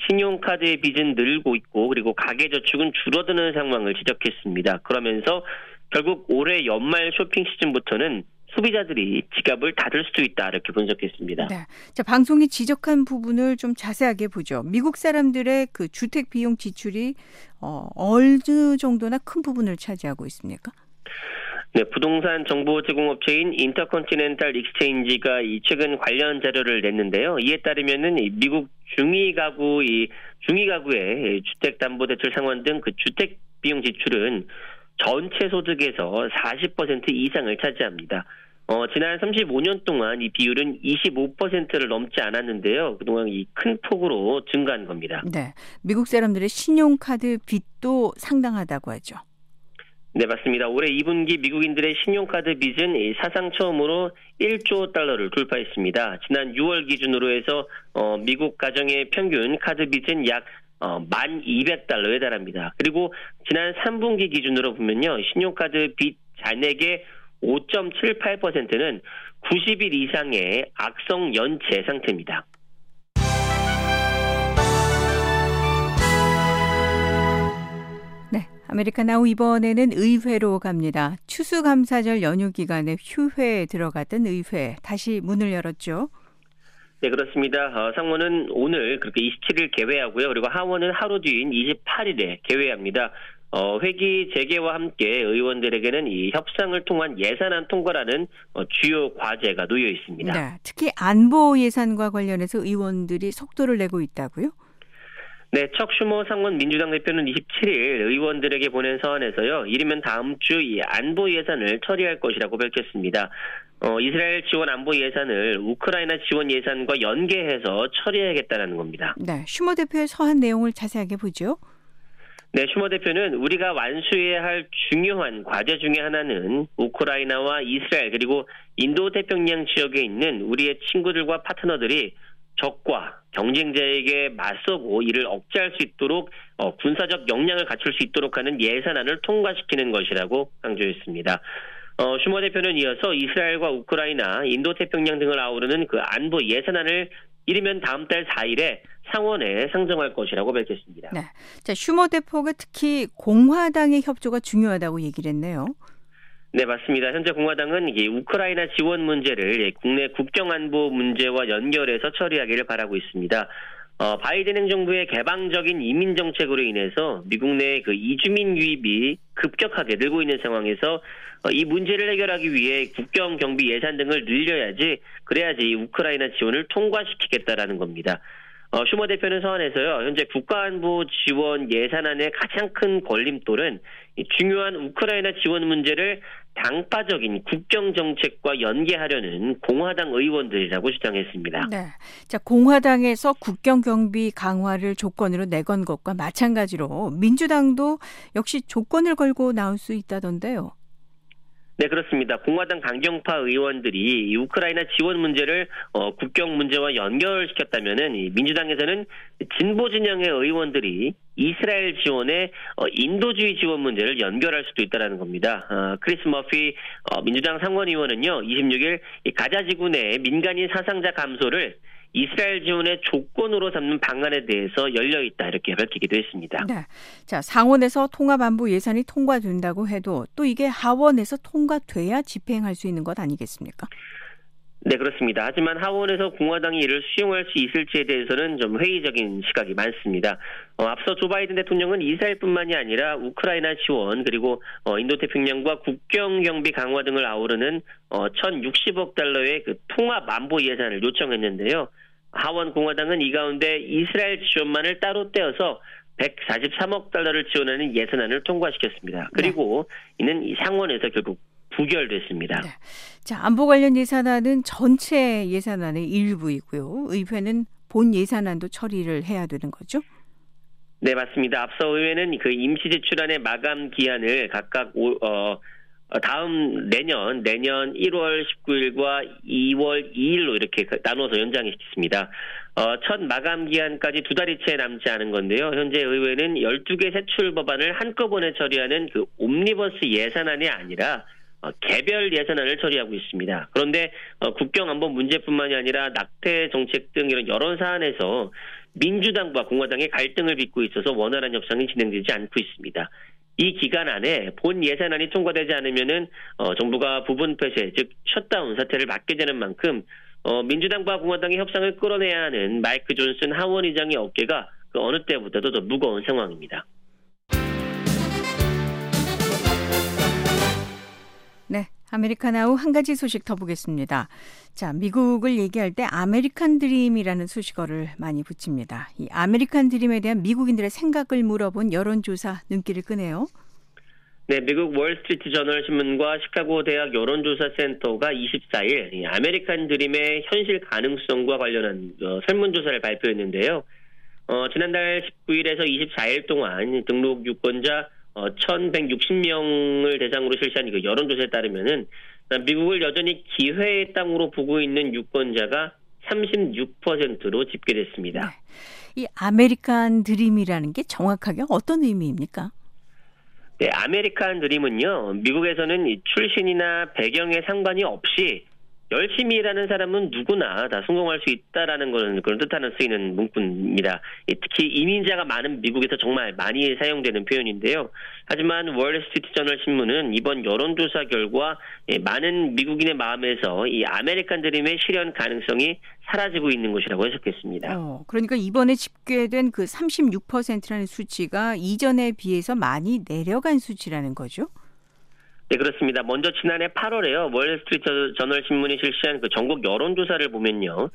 신용카드의 빚은 늘고 있고 그리고 가계저축은 줄어드는 상황을 지적했습니다. 그러면서 결국 올해 연말 쇼핑 시즌부터는 소비자들이 지갑을 닫을 수도 있다 이렇게 분석했습니다. 네. 자, 방송이 지적한 부분을 좀 자세하게 보죠. 미국 사람들의 그 주택 비용 지출이 어, 어느 정도나 큰 부분을 차지하고 있습니까? 네, 부동산 정보 제공업체인 인터컨티넨탈 익스체인지가 이 최근 관련 자료를 냈는데요. 이에 따르면은 미국 중위 가구 이 중위 가구의 주택 담보 대출 상환 등 그 주택 비용 지출은 전체 소득에서 40% 이상을 차지합니다. 어, 지난 35년 동안 이 비율은 25%를 넘지 않았는데요. 그동안 이 큰 폭으로 증가한 겁니다. 네. 미국 사람들의 신용카드 빚도 상당하다고 하죠. 네, 맞습니다. 올해 2분기 미국인들의 신용카드 빚은 사상 처음으로 1조 달러를 돌파했습니다. 지난 6월 기준으로 해서 어, 미국 가정의 평균 카드 빚은 약 어, 1,200달러에 달합니다. 그리고 지난 3분기 기준으로 보면요. 신용카드 빚 잔액의 5.78%는 90일 이상의 악성 연체 상태입니다. 아메리카나우 이번에는 의회로 갑니다. 추수감사절 연휴 기간에 휴회에 들어갔던 의회 다시 문을 열었죠. 네, 그렇습니다. 어, 상원은 오늘 그렇게 27일 개회하고요. 그리고 하원은 하루 뒤인 28일에 개회합니다. 어, 회기 재개와 함께 의원들에게는 이 협상을 통한 예산안 통과라는 어, 주요 과제가 놓여 있습니다. 네, 특히 안보 예산과 관련해서 의원들이 속도를 내고 있다고요? 네, 척 슈머 상원 민주당 대표는 27일 의원들에게 보낸 서한에서요, 이르면 다음 주 이 안보 예산을 처리할 것이라고 밝혔습니다. 어, 이스라엘 지원 안보 예산을 우크라이나 지원 예산과 연계해서 처리하겠다는 겁니다. 네, 슈머 대표의 서한 내용을 자세하게 보죠. 네, 슈머 대표는 우리가 완수해야 할 중요한 과제 중의 하나는 우크라이나와 이스라엘 그리고 인도 태평양 지역에 있는 우리의 친구들과 파트너들이 적과 경쟁자에게 맞서고 이를 억제할 수 있도록 어, 군사적 역량을 갖출 수 있도록 하는 예산안을 통과시키는 것이라고 강조했습니다. 어, 슈머 대표는 이어서 이스라엘과 우크라이나, 인도 태평양 등을 아우르는 그 안보 예산안을 이르면 다음 달 4일에 상원에 상정할 것이라고 밝혔습니다. 네. 자, 슈머 대표가 특히 공화당의 협조가 중요하다고 얘기를 했네요. 네, 맞습니다. 현재 공화당은 이 우크라이나 지원 문제를 국내 국경 안보 문제와 연결해서 처리하기를 바라고 있습니다. 어, 바이든 행정부의 개방적인 이민 정책으로 인해서 미국 내 그 이주민 유입이 급격하게 늘고 있는 상황에서 어, 이 문제를 해결하기 위해 국경 경비 예산 등을 늘려야지 그래야지 우크라이나 지원을 통과시키겠다라는 겁니다. 어, 슈머 대표는 서한에서요, 현재 국가안보 지원 예산안의 가장 큰 걸림돌은 중요한 우크라이나 지원 문제를 당파적인 국경 정책과 연계하려는 공화당 의원들이라고 주장했습니다. 네. 자, 공화당에서 국경 경비 강화를 조건으로 내건 것과 마찬가지로 민주당도 역시 조건을 걸고 나올 수 있다던데요. 네, 그렇습니다. 공화당 강경파 의원들이 우크라이나 지원 문제를 어, 국경 문제와 연결시켰다면은 민주당에서는 진보 진영의 의원들이 이스라엘 지원에 어, 인도주의 지원 문제를 연결할 수도 있다는 겁니다. 어, 크리스 머피 어, 민주당 상원의원은요, 26일 가자 지구 내 민간인 사상자 감소를 이스라엘 지원의 조건으로 삼는 방안에 대해서 열려 있다 이렇게 밝히기도 했습니다. 네. 자, 상원에서 통합안보 예산이 통과된다고 해도 또 이게 하원에서 통과돼야 집행할 수 있는 것 아니겠습니까? 네, 그렇습니다. 하지만 하원에서 공화당이 이를 수용할 수 있을지에 대해서는 좀 회의적인 시각이 많습니다. 어, 앞서 조 바이든 대통령은 이스라엘뿐만이 아니라 우크라이나 지원 그리고 어, 인도태평양과 국경 경비 강화 등을 아우르는 어, 1,060억 달러의 그 통합 안보 예산을 요청했는데요. 하원 공화당은 이 가운데 이스라엘 지원만을 따로 떼어서 143억 달러를 지원하는 예산안을 통과시켰습니다. 그리고 네. 이는 이 상원에서 결국 부결됐습니다. 네. 자, 안보 관련 예산안은 전체 예산안의 일부이고요. 의회는 본 예산안도 처리를 해야 되는 거죠? 네, 맞습니다. 앞서 의회는 그 임시 제출안의 마감 기한을 각각 오, 어, 다음 내년 내년 1월 19일과 2월 2일로 이렇게 나눠서 연장했습니다. 어, 첫 마감 기한까지 두 달이 채 남지 않은 건데요. 현재 의회는 12개 세출 법안을 한꺼번에 처리하는 그 옴니버스 예산안이 아니라 어, 개별 예산안을 처리하고 있습니다. 그런데 어, 국경 안보 문제뿐만이 아니라 낙태 정책 등 이런 여러 사안에서 민주당과 공화당의 갈등을 빚고 있어서 원활한 협상이 진행되지 않고 있습니다. 이 기간 안에 본 예산안이 통과되지 않으면은 어, 정부가 부분 폐쇄 즉 셧다운 사태를 맞게 되는 만큼 어, 민주당과 공화당의 협상을 끌어내야 하는 마이크 존슨 하원 의장의 어깨가 그 어느 때보다도 더 무거운 상황입니다. 아메리카나우 한 가지 소식 더 보겠습니다. 자, 미국을 얘기할 때 아메리칸 드림이라는 수식어를 많이 붙입니다. 이 아메리칸 드림에 대한 미국인들의 생각을 물어본 여론조사 눈길을 끄네요. 네, 미국 월스트리트 저널 신문과 시카고 대학 여론조사 센터가 24일 이 아메리칸 드림의 현실 가능성과 관련한 어, 설문조사를 발표했는데요. 어, 지난달 19일에서 24일 동안 등록 유권자 어, 1,160명을 대상으로 실시한 그 여론조사에 따르면은 미국을 여전히 기회의 땅으로 보고 있는 유권자가 36%로 집계됐습니다. 네. 이 아메리칸 드림이라는 게 정확하게 어떤 의미입니까? 네, 아메리칸 드림은요, 미국에서는 출신이나 배경에 상관이 없이 열심히 일하는 사람은 누구나 다 성공할 수 있다라는 그런, 뜻하는 쓰이는 문구입니다. 특히 이민자가 많은 미국에서 정말 많이 사용되는 표현인데요. 하지만 월스트리트 저널 신문은 이번 여론조사 결과 예, 많은 미국인의 마음에서 이 아메리칸 드림의 실현 가능성이 사라지고 있는 것이라고 해석했습니다. 어, 그러니까 이번에 집계된 그 36%라는 수치가 이전에 비해서 많이 내려간 수치라는 거죠? 네, 그렇습니다. 먼저 지난해 8월에요. 월스트리트 저널 신문이 실시한 그 전국 여론조사를 보면요.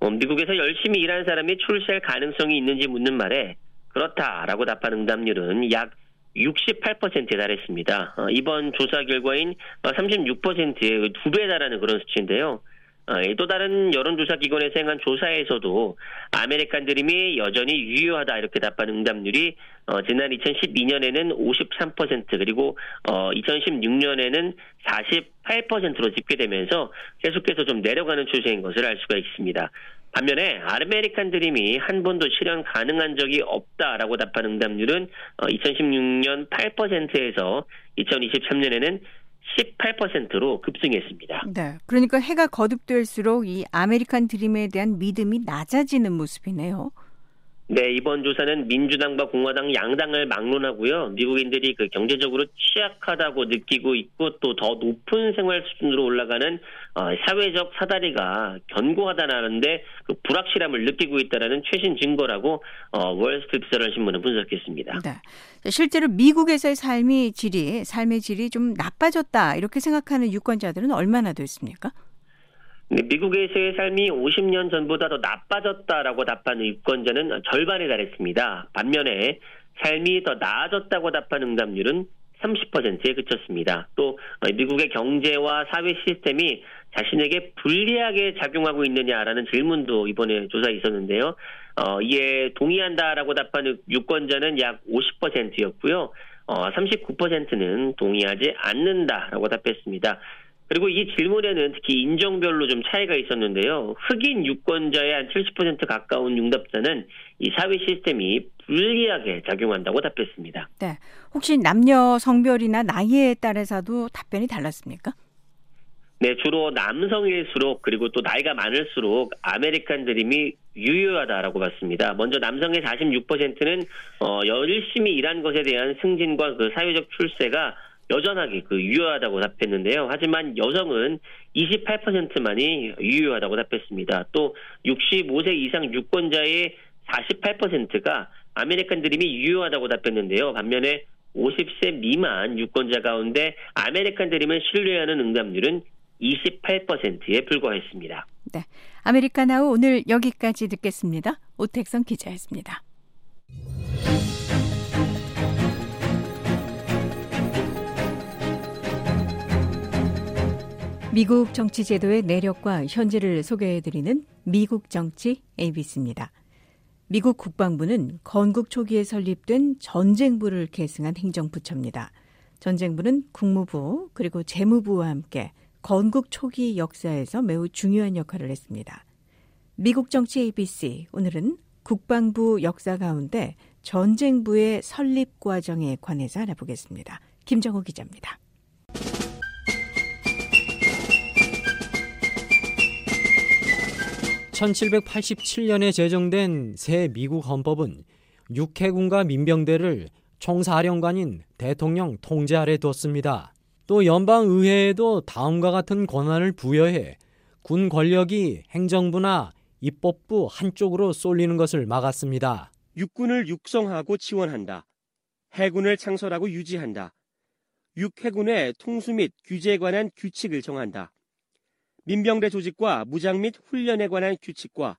어, 미국에서 열심히 일하는 사람이 출세할 가능성이 있는지 묻는 말에 그렇다라고 답한 응답률은 약 68%에 달했습니다. 어, 이번 조사 결과인 36%의 두 배에 달하는 그런 수치인데요. 어, 또 다른 여론조사 기관에서 행한 조사에서도 아메리칸 드림이 여전히 유효하다 이렇게 답한 응답률이 어, 지난 2012년에는 53% 그리고 어, 2016년에는 48%로 집계되면서 계속해서 좀 내려가는 추세인 것을 알 수가 있습니다. 반면에 아메리칸 드림이 한 번도 실현 가능한 적이 없다라고 답한 응답률은 2016년 8%에서 2023년에는 18%로 급증했습니다. 네. 그러니까 해가 거듭될수록 이 아메리칸 드림에 대한 믿음이 낮아지는 모습이네요. 네, 이번 조사는 민주당과 공화당 양당을 막론하고요. 미국인들이 그 경제적으로 취약하다고 느끼고 있고 또 더 높은 생활 수준으로 올라가는 어, 사회적 사다리가 견고하다는데 그 불확실함을 느끼고 있다라는 최신 증거라고 어, 월스트리트 저널 신문은 분석했습니다. 네. 실제로 미국에서의 삶의 질이 삶의 질이 좀 나빠졌다 이렇게 생각하는 유권자들은 얼마나 됐습니까? 미국에서의 삶이 50년 전보다 더 나빠졌다라고 답한 유권자는 절반에 달했습니다. 반면에 삶이 더 나아졌다고 답한 응답률은 30%에 그쳤습니다. 또 미국의 경제와 사회 시스템이 자신에게 불리하게 작용하고 있느냐라는 질문도 이번에 조사에 있었는데요. 어, 이에 동의한다라고 답한 유권자는 약 50%였고요. 어, 39%는 동의하지 않는다라고 답했습니다. 그리고 이 질문에는 특히 인종별로 좀 차이가 있었는데요. 흑인 유권자의 한 70% 가까운 응답자는 이 사회 시스템이 불리하게 작용한다고 답했습니다. 네. 혹시 남녀 성별이나 나이에 따라서도 답변이 달랐습니까? 네, 주로 남성일수록 그리고 또 나이가 많을수록 아메리칸 드림이 유효하다라고 봤습니다. 먼저 남성의 46%는 어, 열심히 일한 것에 대한 승진과 그 사회적 출세가 여전하게 그 유효하다고 답했는데요. 하지만 여성은 28%만이 유효하다고 답했습니다. 또 65세 이상 유권자의 48%가 아메리칸 드림이 유효하다고 답했는데요. 반면에 50세 미만 유권자 가운데 아메리칸 드림을 신뢰하는 응답률은 28%에 불과했습니다. 네. 아메리카나우 오늘 여기까지 듣겠습니다. 오택성 기자였습니다. 미국 정치 제도의 내력과 현재를 소개해드리는 미국 정치 ABC입니다. 미국 국방부는 건국 초기에 설립된 전쟁부를 계승한 행정부처입니다. 전쟁부는 국무부 그리고 재무부와 함께 건국 초기 역사에서 매우 중요한 역할을 했습니다. 미국 정치 ABC 오늘은 국방부 역사 가운데 전쟁부의 설립 과정에 관해서 알아보겠습니다. 김정호 기자입니다. 1787년에 제정된 새 미국 헌법은 육해군과 민병대를 총사령관인 대통령 통제 아래 뒀습니다. 또 연방의회에도 다음과 같은 권한을 부여해 군 권력이 행정부나 입법부 한쪽으로 쏠리는 것을 막았습니다. 육군을 육성하고 지원한다. 해군을 창설하고 유지한다. 육해군의 통수 및 규제에 관한 규칙을 정한다. 민병대 조직과 무장 및 훈련에 관한 규칙과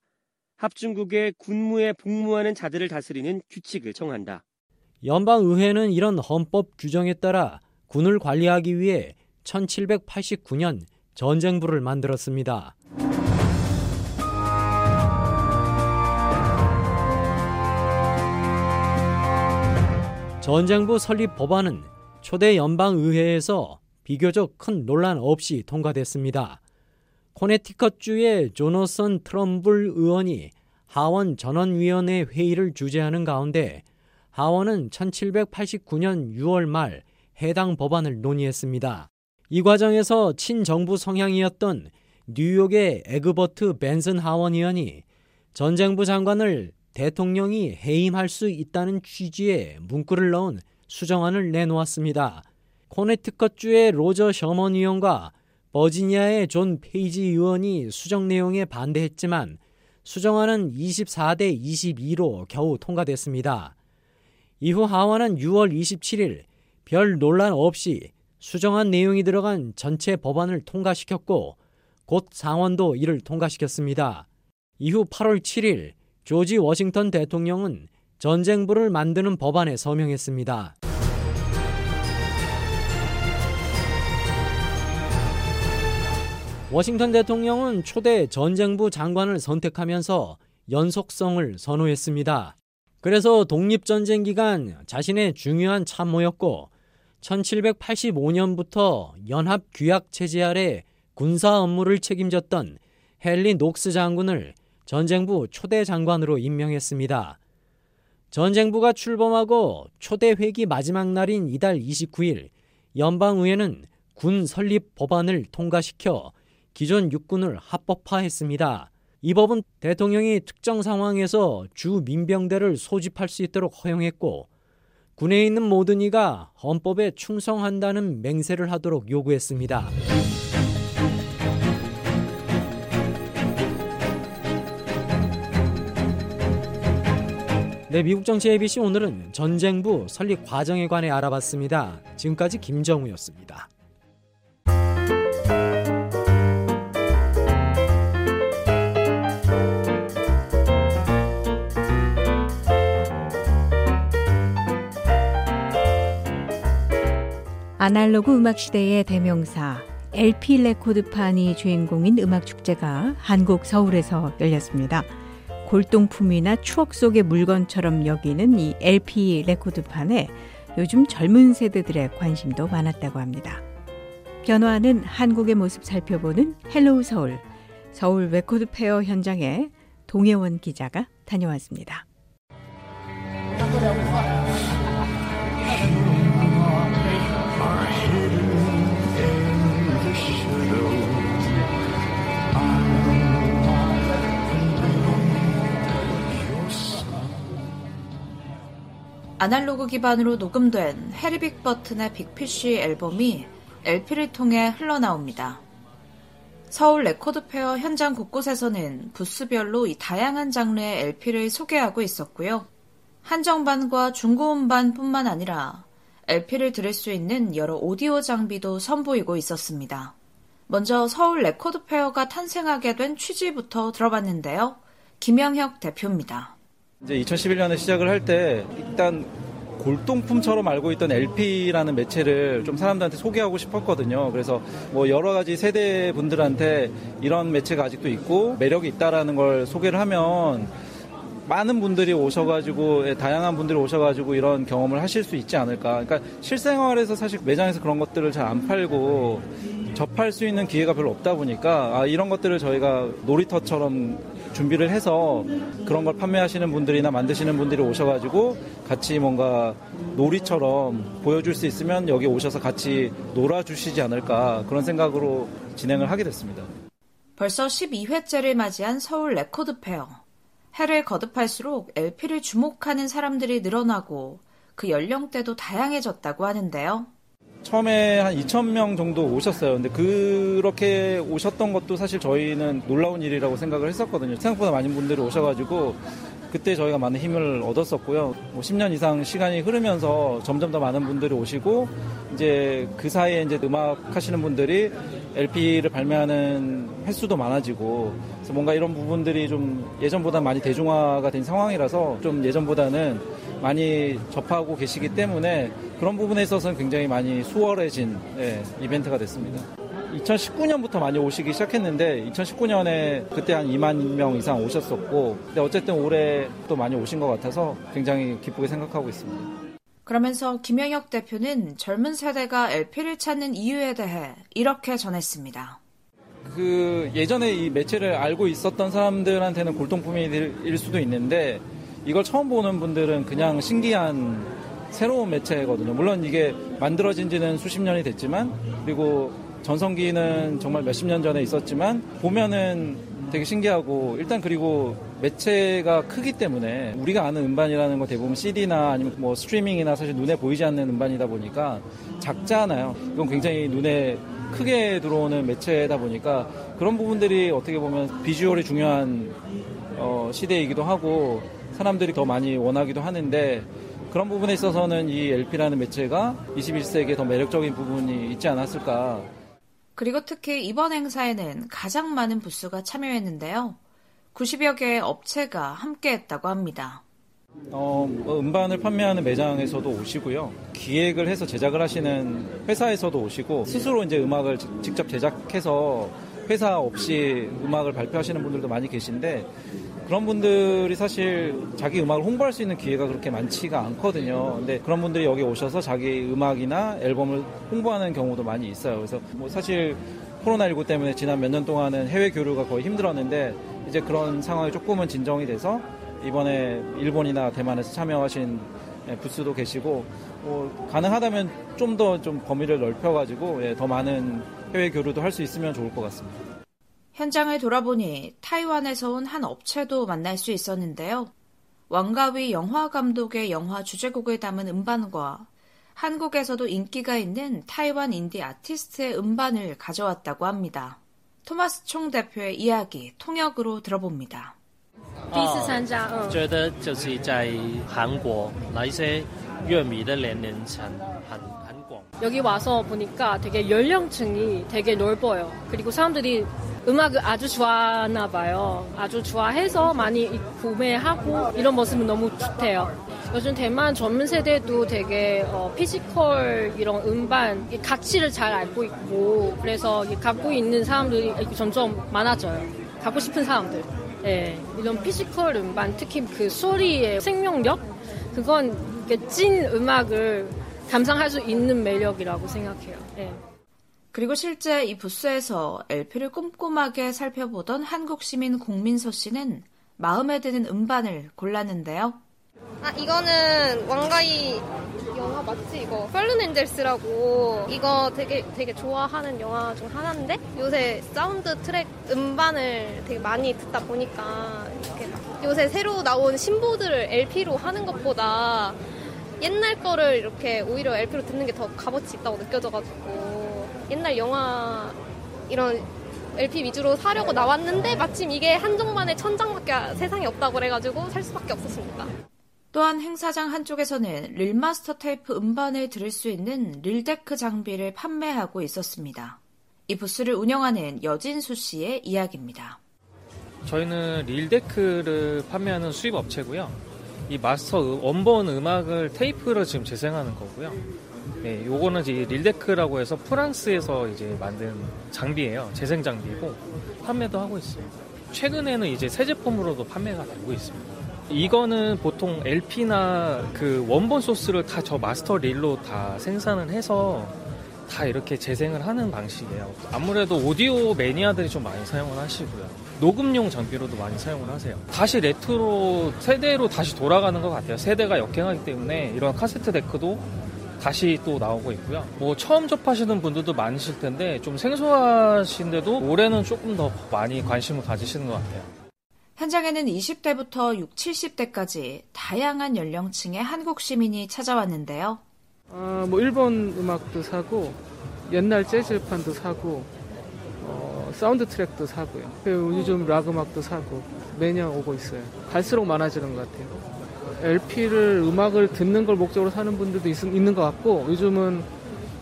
합중국의 군무에 복무하는 자들을 다스리는 규칙을 정한다. 연방의회는 이런 헌법 규정에 따라 군을 관리하기 위해 1789년 전쟁부를 만들었습니다. 전쟁부 설립 법안은 초대 연방의회에서 비교적 큰 논란 없이 통과됐습니다. 코네티컷주의 조너선 트럼블 의원이 하원 전원위원회 회의를 주재하는 가운데 하원은 1789년 6월 말 해당 법안을 논의했습니다. 이 과정에서 친정부 성향이었던 뉴욕의 에그버트 벤슨 하원 의원이 전쟁부 장관을 대통령이 해임할 수 있다는 취지의 문구를 넣은 수정안을 내놓았습니다. 코네티컷주의 로저 셔먼 의원과 버지니아의 존 페이지 의원이 수정 내용에 반대했지만 수정안은 24대 22로 겨우 통과됐습니다. 이후 하원은 6월 27일 별 논란 없이 수정안 내용이 들어간 전체 법안을 통과시켰고 곧 상원도 이를 통과시켰습니다. 이후 8월 7일 조지 워싱턴 대통령은 전쟁부를 만드는 법안에 서명했습니다. 워싱턴 대통령은 초대 전쟁부 장관을 선택하면서 연속성을 선호했습니다. 그래서 독립전쟁 기간 자신의 중요한 참모였고 1785년부터 연합 규약 체제 아래 군사 업무를 책임졌던 헨리 녹스 장군을 전쟁부 초대 장관으로 임명했습니다. 전쟁부가 출범하고 초대 회기 마지막 날인 이달 29일 연방의회는 군 설립 법안을 통과시켜 기존 육군을 합법화했습니다. 이 법은 대통령이 특정 상황에서 주 민병대를 소집할 수 있도록 허용했고 군에 있는 모든 이가 헌법에 충성한다는 맹세를 하도록 요구했습니다. 네, 미국 정치 ABC 오늘은 전쟁부 설립 과정에 관해 알아봤습니다. 지금까지 김정우였습니다. 아날로그 음악 시대의 대명사 LP 레코드판이 주인공인 음악 축제가 한국 서울에서 열렸습니다. 골동품이나 추억 속의 물건처럼 여기는 이 LP 레코드판에 요즘 젊은 세대들의 관심도 많았다고 합니다. 변화하는 한국의 모습 살펴보는 헬로우 서울 서울 레코드 페어 현장에 동해원 기자가 다녀왔습니다. 아날로그 기반으로 녹음된 해리 빅 버튼의 빅피쉬 앨범이 LP를 통해 흘러나옵니다. 서울 레코드 페어 현장 곳곳에서는 부스별로 이 다양한 장르의 LP를 소개하고 있었고요. 한정반과 중고음반뿐만 아니라 LP를 들을 수 있는 여러 오디오 장비도 선보이고 있었습니다. 먼저 서울 레코드 페어가 탄생하게 된 취지부터 들어봤는데요. 김영혁 대표입니다. 이제 2011년에 시작을 할 때 일단 골동품처럼 알고 있던 LP라는 매체를 좀 사람들한테 소개하고 싶었거든요. 그래서 뭐 여러 가지 세대 분들한테 이런 매체가 아직도 있고 매력이 있다라는 걸 소개를 하면 많은 분들이 오셔가지고 예, 다양한 분들이 오셔가지고 이런 경험을 하실 수 있지 않을까. 그러니까 실생활에서 사실 매장에서 그런 것들을 잘 안 팔고 접할 수 있는 기회가 별로 없다 보니까 아, 이런 것들을 저희가 놀이터처럼 준비를 해서 그런 걸 판매하시는 분들이나 만드시는 분들이 오셔가지고 같이 뭔가 놀이처럼 보여줄 수 있으면 여기 오셔서 같이 놀아주시지 않을까 그런 생각으로 진행을 하게 됐습니다. 벌써 12회째를 맞이한 서울 레코드 페어. 해를 거듭할수록 LP를 주목하는 사람들이 늘어나고 그 연령대도 다양해졌다고 하는데요. 처음에 한 2,000명 정도 오셨어요. 근데 그렇게 오셨던 것도 사실 저희는 놀라운 일이라고 생각을 했었거든요. 생각보다 많은 분들이 오셔가지고 그때 저희가 많은 힘을 얻었었고요. 뭐 10년 이상 시간이 흐르면서 점점 더 많은 분들이 오시고 이제 그 사이에 이제 음악 하시는 분들이 LP를 발매하는 횟수도 많아지고 그래서 뭔가 이런 부분들이 좀 예전보다 많이 대중화가 된 상황이라서 좀 예전보다는 많이 접하고 계시기 때문에 그런 부분에 있어서는 굉장히 많이 수월해진 네, 이벤트가 됐습니다. 2019년부터 많이 오시기 시작했는데 2019년에 그때 한 2만 명 이상 오셨었고 근데 어쨌든 올해 또 많이 오신 것 같아서 굉장히 기쁘게 생각하고 있습니다. 그러면서 김영혁 대표는 젊은 세대가 LP를 찾는 이유에 대해 이렇게 전했습니다. 그 예전에 이 매체를 알고 있었던 사람들한테는 골동품일 수도 있는데 이걸 처음 보는 분들은 그냥 신기한 새로운 매체거든요. 물론 이게 만들어진 지는 수십 년이 됐지만 그리고 전성기는 정말 몇십 년 전에 있었지만 보면은 되게 신기하고 일단 그리고 매체가 크기 때문에 우리가 아는 음반이라는 거 대부분 CD나 아니면 뭐 스트리밍이나 사실 눈에 보이지 않는 음반이다 보니까 작잖아요. 이건 굉장히 눈에 크게 들어오는 매체다 보니까 그런 부분들이 어떻게 보면 비주얼이 중요한 어, 시대이기도 하고 사람들이 더 많이 원하기도 하는데 그런 부분에 있어서는 이 LP라는 매체가 21세기에 더 매력적인 부분이 있지 않았을까. 그리고 특히 이번 행사에는 가장 많은 부스가 참여했는데요. 90여 개의 업체가 함께했다고 합니다. 어, 뭐 음반을 판매하는 매장에서도 오시고요. 기획을 해서 제작을 하시는 회사에서도 오시고 스스로 이제 음악을 직접 제작해서 회사 없이 음악을 발표하시는 분들도 많이 계신데 그런 분들이 사실 자기 음악을 홍보할 수 있는 기회가 그렇게 많지가 않거든요. 근데 그런 분들이 여기 오셔서 자기 음악이나 앨범을 홍보하는 경우도 많이 있어요. 그래서 뭐 사실 코로나19 때문에 지난 몇 년 동안은 해외 교류가 거의 힘들었는데 이제 그런 상황이 조금은 진정이 돼서 이번에 일본이나 대만에서 참여하신 예, 부스도 계시고 뭐 가능하다면 좀 더좀 좀 범위를 넓혀가지고 예, 더 많은 해외 교류도 할 수 있으면 좋을 것 같습니다. 현장을 돌아보니 타이완에서 온 한 업체도 만날 수 있었는데요. 왕가위 영화 감독의 영화 주제곡을 담은 음반과 한국에서도 인기가 있는 타이완 인디 아티스트의 음반을 가져왔다고 합니다. 토마스 총 대표의 이야기 통역으로 들어봅니다. 第一次参加觉得就是在韩国那一些乐迷的年龄层很 여기 와서 보니까 되게 연령층이 되게 넓어요. 그리고 사람들이 음악을 아주 좋아하나 봐요. 아주 좋아해서 많이 구매하고 이런 모습은 너무 좋대요. 요즘 대만 젊은 세대도 되게 어, physical 이런 음반 가치를 잘 알고 있고 그래서 갖고 있는 사람들이 점점 많아져요. 갖고 싶은 사람들. 네, 이런 physical 음반 특히 그 소리의 생명력 그건 찐 음악을 감상할 수 있는 매력이라고 생각해요. 네. 그리고 실제 이 부스에서 LP를 꼼꼼하게 살펴보던 한국 시민 공민서 씨는 마음에 드는 음반을 골랐는데요. 아 이거는 왕가위 영화 맞지 이거 Fallen Angels라고 이거 되게 되게 좋아하는 영화 중 하나인데 요새 사운드 트랙 음반을 되게 많이 듣다 보니까 이렇게 요새 새로 나온 신보들을 LP로 하는 것보다 옛날 거를 이렇게 오히려 LP로 듣는 게 더 값어치 있다고 느껴져가지고 옛날 영화 이런 LP 위주로 사려고 나왔는데 마침 이게 한정만에 천장밖에 세상에 없다고 그래가지고 살 수밖에 없었습니다. 또한 행사장 한쪽에서는 릴마스터 테이프 음반을 들을 수 있는 릴데크 장비를 판매하고 있었습니다. 이 부스를 운영하는 여진수 씨의 이야기입니다. 저희는 릴데크를 판매하는 수입 업체고요. 이 마스터 원본 음악을 테이프로 지금 재생하는 거고요. 네, 요거는 이제 릴데크라고 해서 프랑스에서 이제 만든 장비예요. 재생 장비고 판매도 하고 있습니다. 최근에는 이제 새 제품으로도 판매가 되고 있습니다. 이거는 보통 LP나 그 원본 소스를 다 저 마스터 릴로 다 생산을 해서 다 이렇게 재생을 하는 방식이에요. 아무래도 오디오 매니아들이 좀 많이 사용을 하시고요. 녹음용 장비로도 많이 사용을 하세요. 다시 레트로 세대로 다시 돌아가는 것 같아요. 세대가 역행하기 때문에 이런 카세트 데크도 다시 또 나오고 있고요. 뭐 처음 접하시는 분들도 많으실 텐데 좀 생소하신데도 올해는 조금 더 많이 관심을 가지시는 것 같아요. 현장에는 20대부터 6, 70대까지 다양한 연령층의 한국 시민이 찾아왔는데요. 아, 뭐 일본 음악도 사고 옛날 재즈판도 사고 사운드 트랙도 사고요. 요즘 락 음악도 사고 매년 오고 있어요. 갈수록 많아지는 것 같아요. LP를 음악을 듣는 걸 목적으로 사는 분들도 있, 는것 같고 요즘은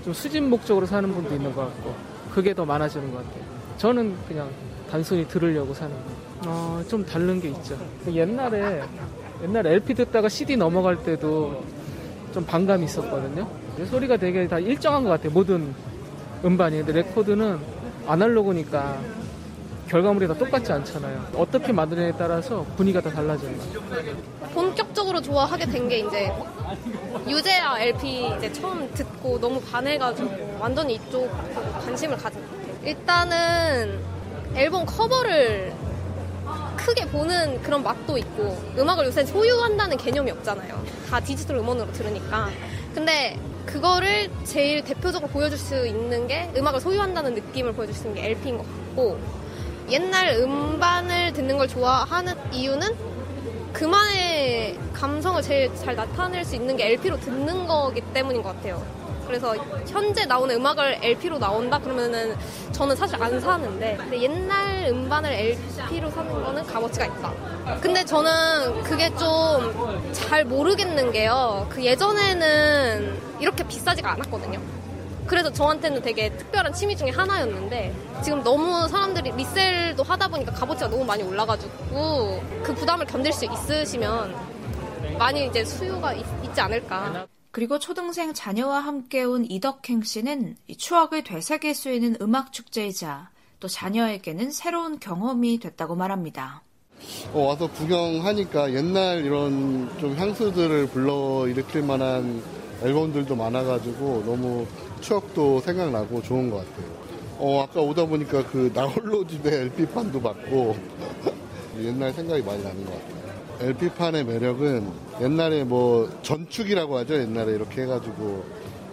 좀 수집 목적으로 사는 분도 있는 것 같고 그게 더 많아지는 것 같아요. 저는 그냥 단순히 들으려고 사는 거. 어, 좀 다른 게 있죠. 옛날에 옛날 LP 듣다가 CD 넘어갈 때도 좀 반감이 있었거든요. 소리가 되게 다 일정한 것 같아요. 모든 음반이. 근데 레코드는 아날로그니까 결과물이 다 똑같지 않잖아요. 어떻게 만드느냐에 따라서 분위기가 다 달라져요. 본격적으로 좋아하게 된 게 이제 유재하 LP 이제 처음 듣고 너무 반해가지고 완전히 이쪽 관심을 가진 것 같아요. 일단은 앨범 커버를 크게 보는 그런 맛도 있고 음악을 요새 소유한다는 개념이 없잖아요. 다 디지털 음원으로 들으니까. 근데 그거를 제일 대표적으로 보여줄 수 있는 게 음악을 소유한다는 느낌을 보여줄 수 있는 게 LP인 것 같고 옛날 음반을 듣는 걸 좋아하는 이유는 그만의 감성을 제일 잘 나타낼 수 있는 게 LP로 듣는 거기 때문인 것 같아요. 그래서 현재 나오는 음악을 LP로 나온다 그러면은 저는 사실 안 사는데 옛날 음반을 LP로 사는 거는 값어치가 있다. 근데 저는 그게 좀 잘 모르겠는 게요. 그 예전에는 이렇게 비싸지가 않았거든요. 그래서 저한테는 되게 특별한 취미 중에 하나였는데 지금 너무 사람들이 리셀도 하다 보니까 값어치가 너무 많이 올라가지고 그 부담을 견딜 수 있으시면 많이 이제 수요가 있, 있지 않을까. 그리고 초등생 자녀와 함께 온 이덕행 씨는 추억을 되새길 수 있는 음악 축제이자 또 자녀에게는 새로운 경험이 됐다고 말합니다. 어, 와서 구경하니까 옛날 이런 좀 향수들을 불러 일으킬 만한 앨범들도 많아가지고 너무 추억도 생각나고 좋은 것 같아요. 어, 아까 오다 보니까 그 나홀로 집에 LP판도 봤고 옛날 생각이 많이 나는 것 같아요. LP판의 매력은 옛날에 뭐 전축이라고 하죠. 옛날에 이렇게 해가지고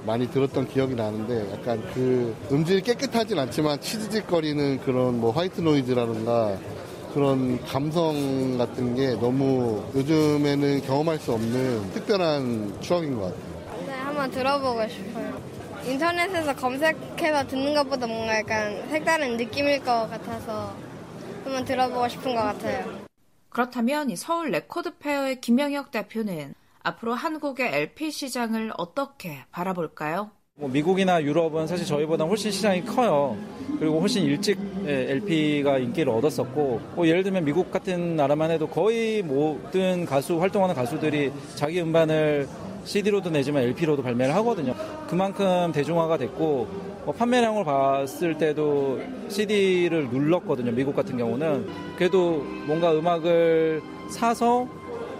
많이 들었던 기억이 나는데 약간 그 음질이 깨끗하진 않지만 치즈직거리는 그런 뭐 화이트 노이즈라든가 그런 감성 같은 게 너무 요즘에는 경험할 수 없는 특별한 추억인 것 같아요. 네, 한번 들어보고 싶어요. 인터넷에서 검색해서 듣는 것보다 뭔가 약간 색다른 느낌일 것 같아서 한번 들어보고 싶은 것 같아요. 그렇다면 서울 레코드 페어의 김영혁 대표는 앞으로 한국의 LP 시장을 어떻게 바라볼까요? 뭐 미국이나 유럽은 사실 저희보다 훨씬 시장이 커요. 그리고 훨씬 일찍 LP가 인기를 얻었었고, 뭐 예를 들면 미국 같은 나라만 해도 거의 모든 가수, 활동하는 가수들이 자기 음반을 CD로도 내지만 LP로도 발매를 하거든요. 그만큼 대중화가 됐고 뭐 판매량을 봤을 때도 CD를 눌렀거든요. 미국 같은 경우는 그래도 뭔가 음악을 사서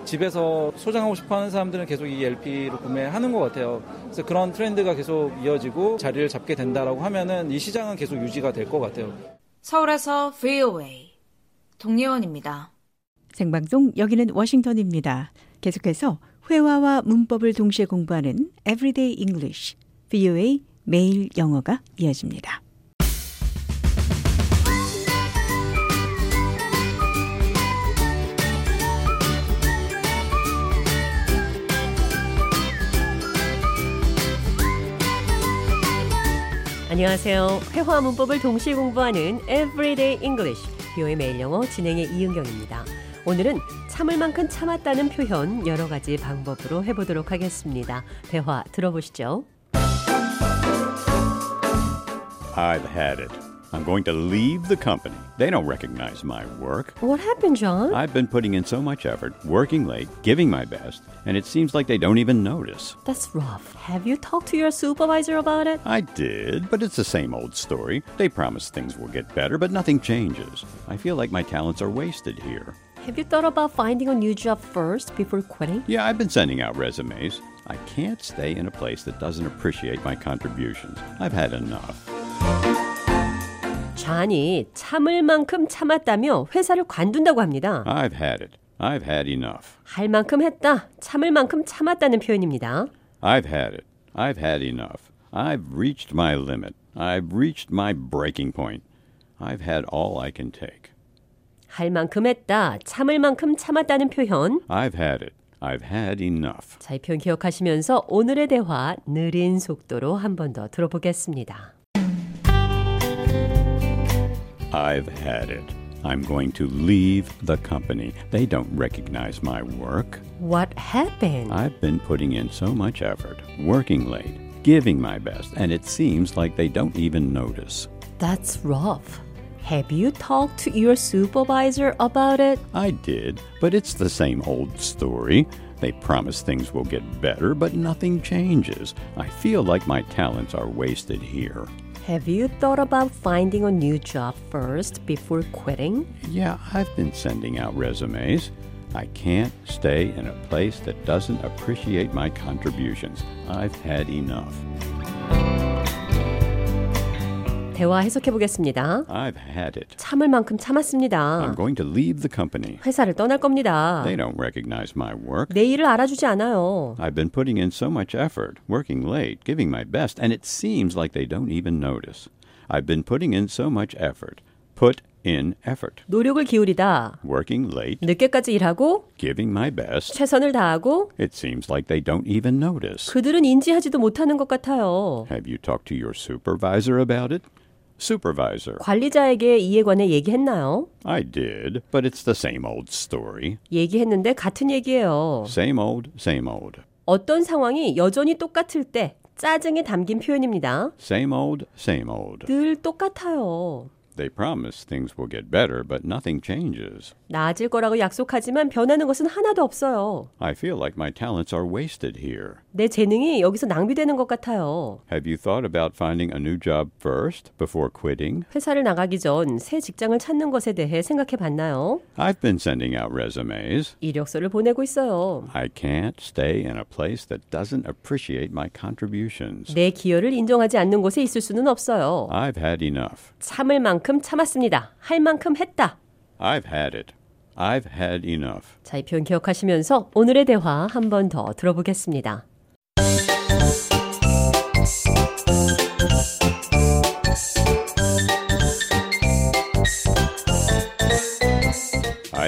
집에서 소장하고 싶어하는 사람들은 계속 이 LP를 구매하는 것 같아요. 그래서 그런 트렌드가 계속 이어지고 자리를 잡게 된다라고 하면은 이 시장은 계속 유지가 될 것 같아요. 서울에서 VOA 동예원입니다. 생방송 여기는 워싱턴입니다. 계속해서 회화와 문법을 동시에 공부하는 Everyday English, VOA 매일 영어가 이어집니다. 안녕하세요. 회화 문법을 동시에 공부하는 Everyday English, VOA 매일 영어 진행의 이은경입니다. 오늘은 참을 만큼 참았다는 표현 여러 가지 방법으로 해보도록 하겠습니다. 대화 들어보시죠. I've had it. I'm going to leave the company. They don't recognize my work. What happened, John? I've been putting in so much effort, working late, giving my best, and it seems like they don't even notice. That's rough. Have you talked to your supervisor about it? I did, but it's the same old story. They promise things will get better, but nothing changes. I feel like my talents are wasted here. Have you thought about finding a new job first before quitting? Yeah, I've been sending out resumes. I can't stay in a place that doesn't appreciate my contributions. I've had enough. 잔이 참을 만큼 참았다며 회사를 관둔다고 합니다. I've had it. I've had enough. 할 만큼 했다, 참을 만큼 참았다는 표현입니다. I've had it. I've had enough. I've reached my limit. I've reached my breaking point. I've had all I can take. 할 만큼 했다, 참을 만큼 참았다는 표현. I've had it. I've had enough. 자, 이 표현 기억하시면서 오늘의 대화 느린 속도로 한 번 더 들어보겠습니다. I've had it. I'm going to leave the company. They don't recognize my work. What happened? I've been putting in so much effort, working late, giving my best, and it seems like they don't even notice. That's rough. Have you talked to your supervisor about it? I did, but it's the same old story. They promise things will get better, but nothing changes. I feel like my talents are wasted here. Have you thought about finding a new job first before quitting? Yeah, I've been sending out resumes. I can't stay in a place that doesn't appreciate my contributions. I've had enough. 대화 해석해 보겠습니다. I've had it. 참을 만큼 참았습니다. I'm going to leave the company. 회사를 떠날 겁니다. They don't recognize my work. 내 일을 알아주지 않아요. I've been putting in so much effort, working late, giving my best, and it seems like they don't even notice. I've been putting in so much effort. Put in effort. 노력을 기울이다. Working late, 늦게까지 일하고 giving my best. 최선을 다하고 It seems like they don't even notice. 그들은 인지하지도 못하는 것 같아요. Have you talked to your supervisor about it? Supervisor. 관리자에게 이에 관해 얘기했나요? I did, but it's the same old story. 얘기했는데 같은 얘기예요. Same old, same old. 어떤 상황이 여전히 똑같을 때 짜증이 담긴 표현입니다. Same old, same old. 늘 똑같아요. They promise things will get better, but nothing changes. 나아질 거라고 약속하지만 변하는 것은 하나도 없어요. I feel like my talents are wasted here. 내 재능이 여기서 낭비되는 것 같아요. Have you thought about finding a new job first before quitting? 회사를 나가기 전 새 직장을 찾는 것에 대해 생각해 봤나요? I've been sending out resumes. 이력서를 보내고 있어요. I can't stay in a place that doesn't appreciate my contributions. 내 기여를 인정하지 않는 곳에 있을 수는 없어요. I've had enough. 참을 만큼 참았습니다. 할 만큼 했다. I've had it. I've had enough. 자, 이 표현 기억하시면서 오늘의 대화 한 번 더 들어보겠습니다.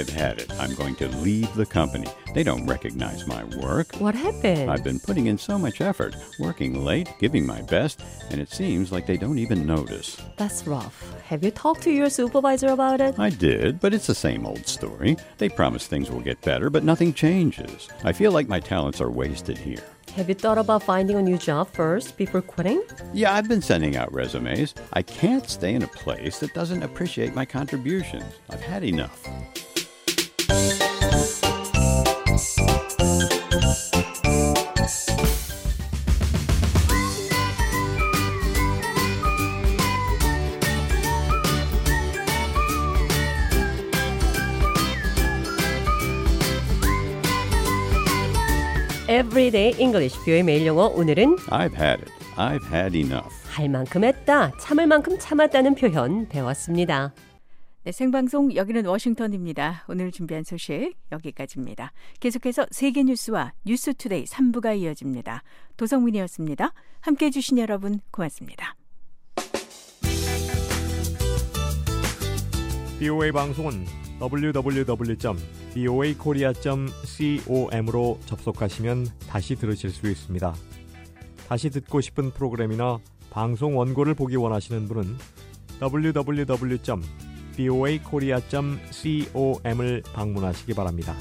I've had it. I'm going to leave the company. They don't recognize my work. What happened? I've been putting in so much effort, working late, giving my best, and it seems like they don't even notice. That's rough. Have you talked to your supervisor about it? I did, but it's the same old story. They promise things will get better, but nothing changes. I feel like my talents are wasted here. Have you thought about finding a new job first before quitting? Yeah, I've been sending out resumes. I can't stay in a place that doesn't appreciate my contributions. I've had enough. Everyday English 뷰의 매일 영어 오늘은 I've had it. I've had enough. 할 만큼 했다, 참을 만큼 참았다는 표현 배웠습니다. 네, 생방송 여기는 워싱턴입니다. 오늘 준비한 소식 여기까지입니다. 계속해서 세계 뉴스와 뉴스 투데이 3부가 이어집니다. 도성민이었습니다. 함께 해 주신 여러분 고맙습니다. VOA 방송은 www.voakorea.com으로 접속하시면 다시 들으실 수 있습니다. 다시 듣고 싶은 프로그램이나 방송 원고를 보기 원하시는 분은 www.boakorea.com을 방문하시기 바랍니다.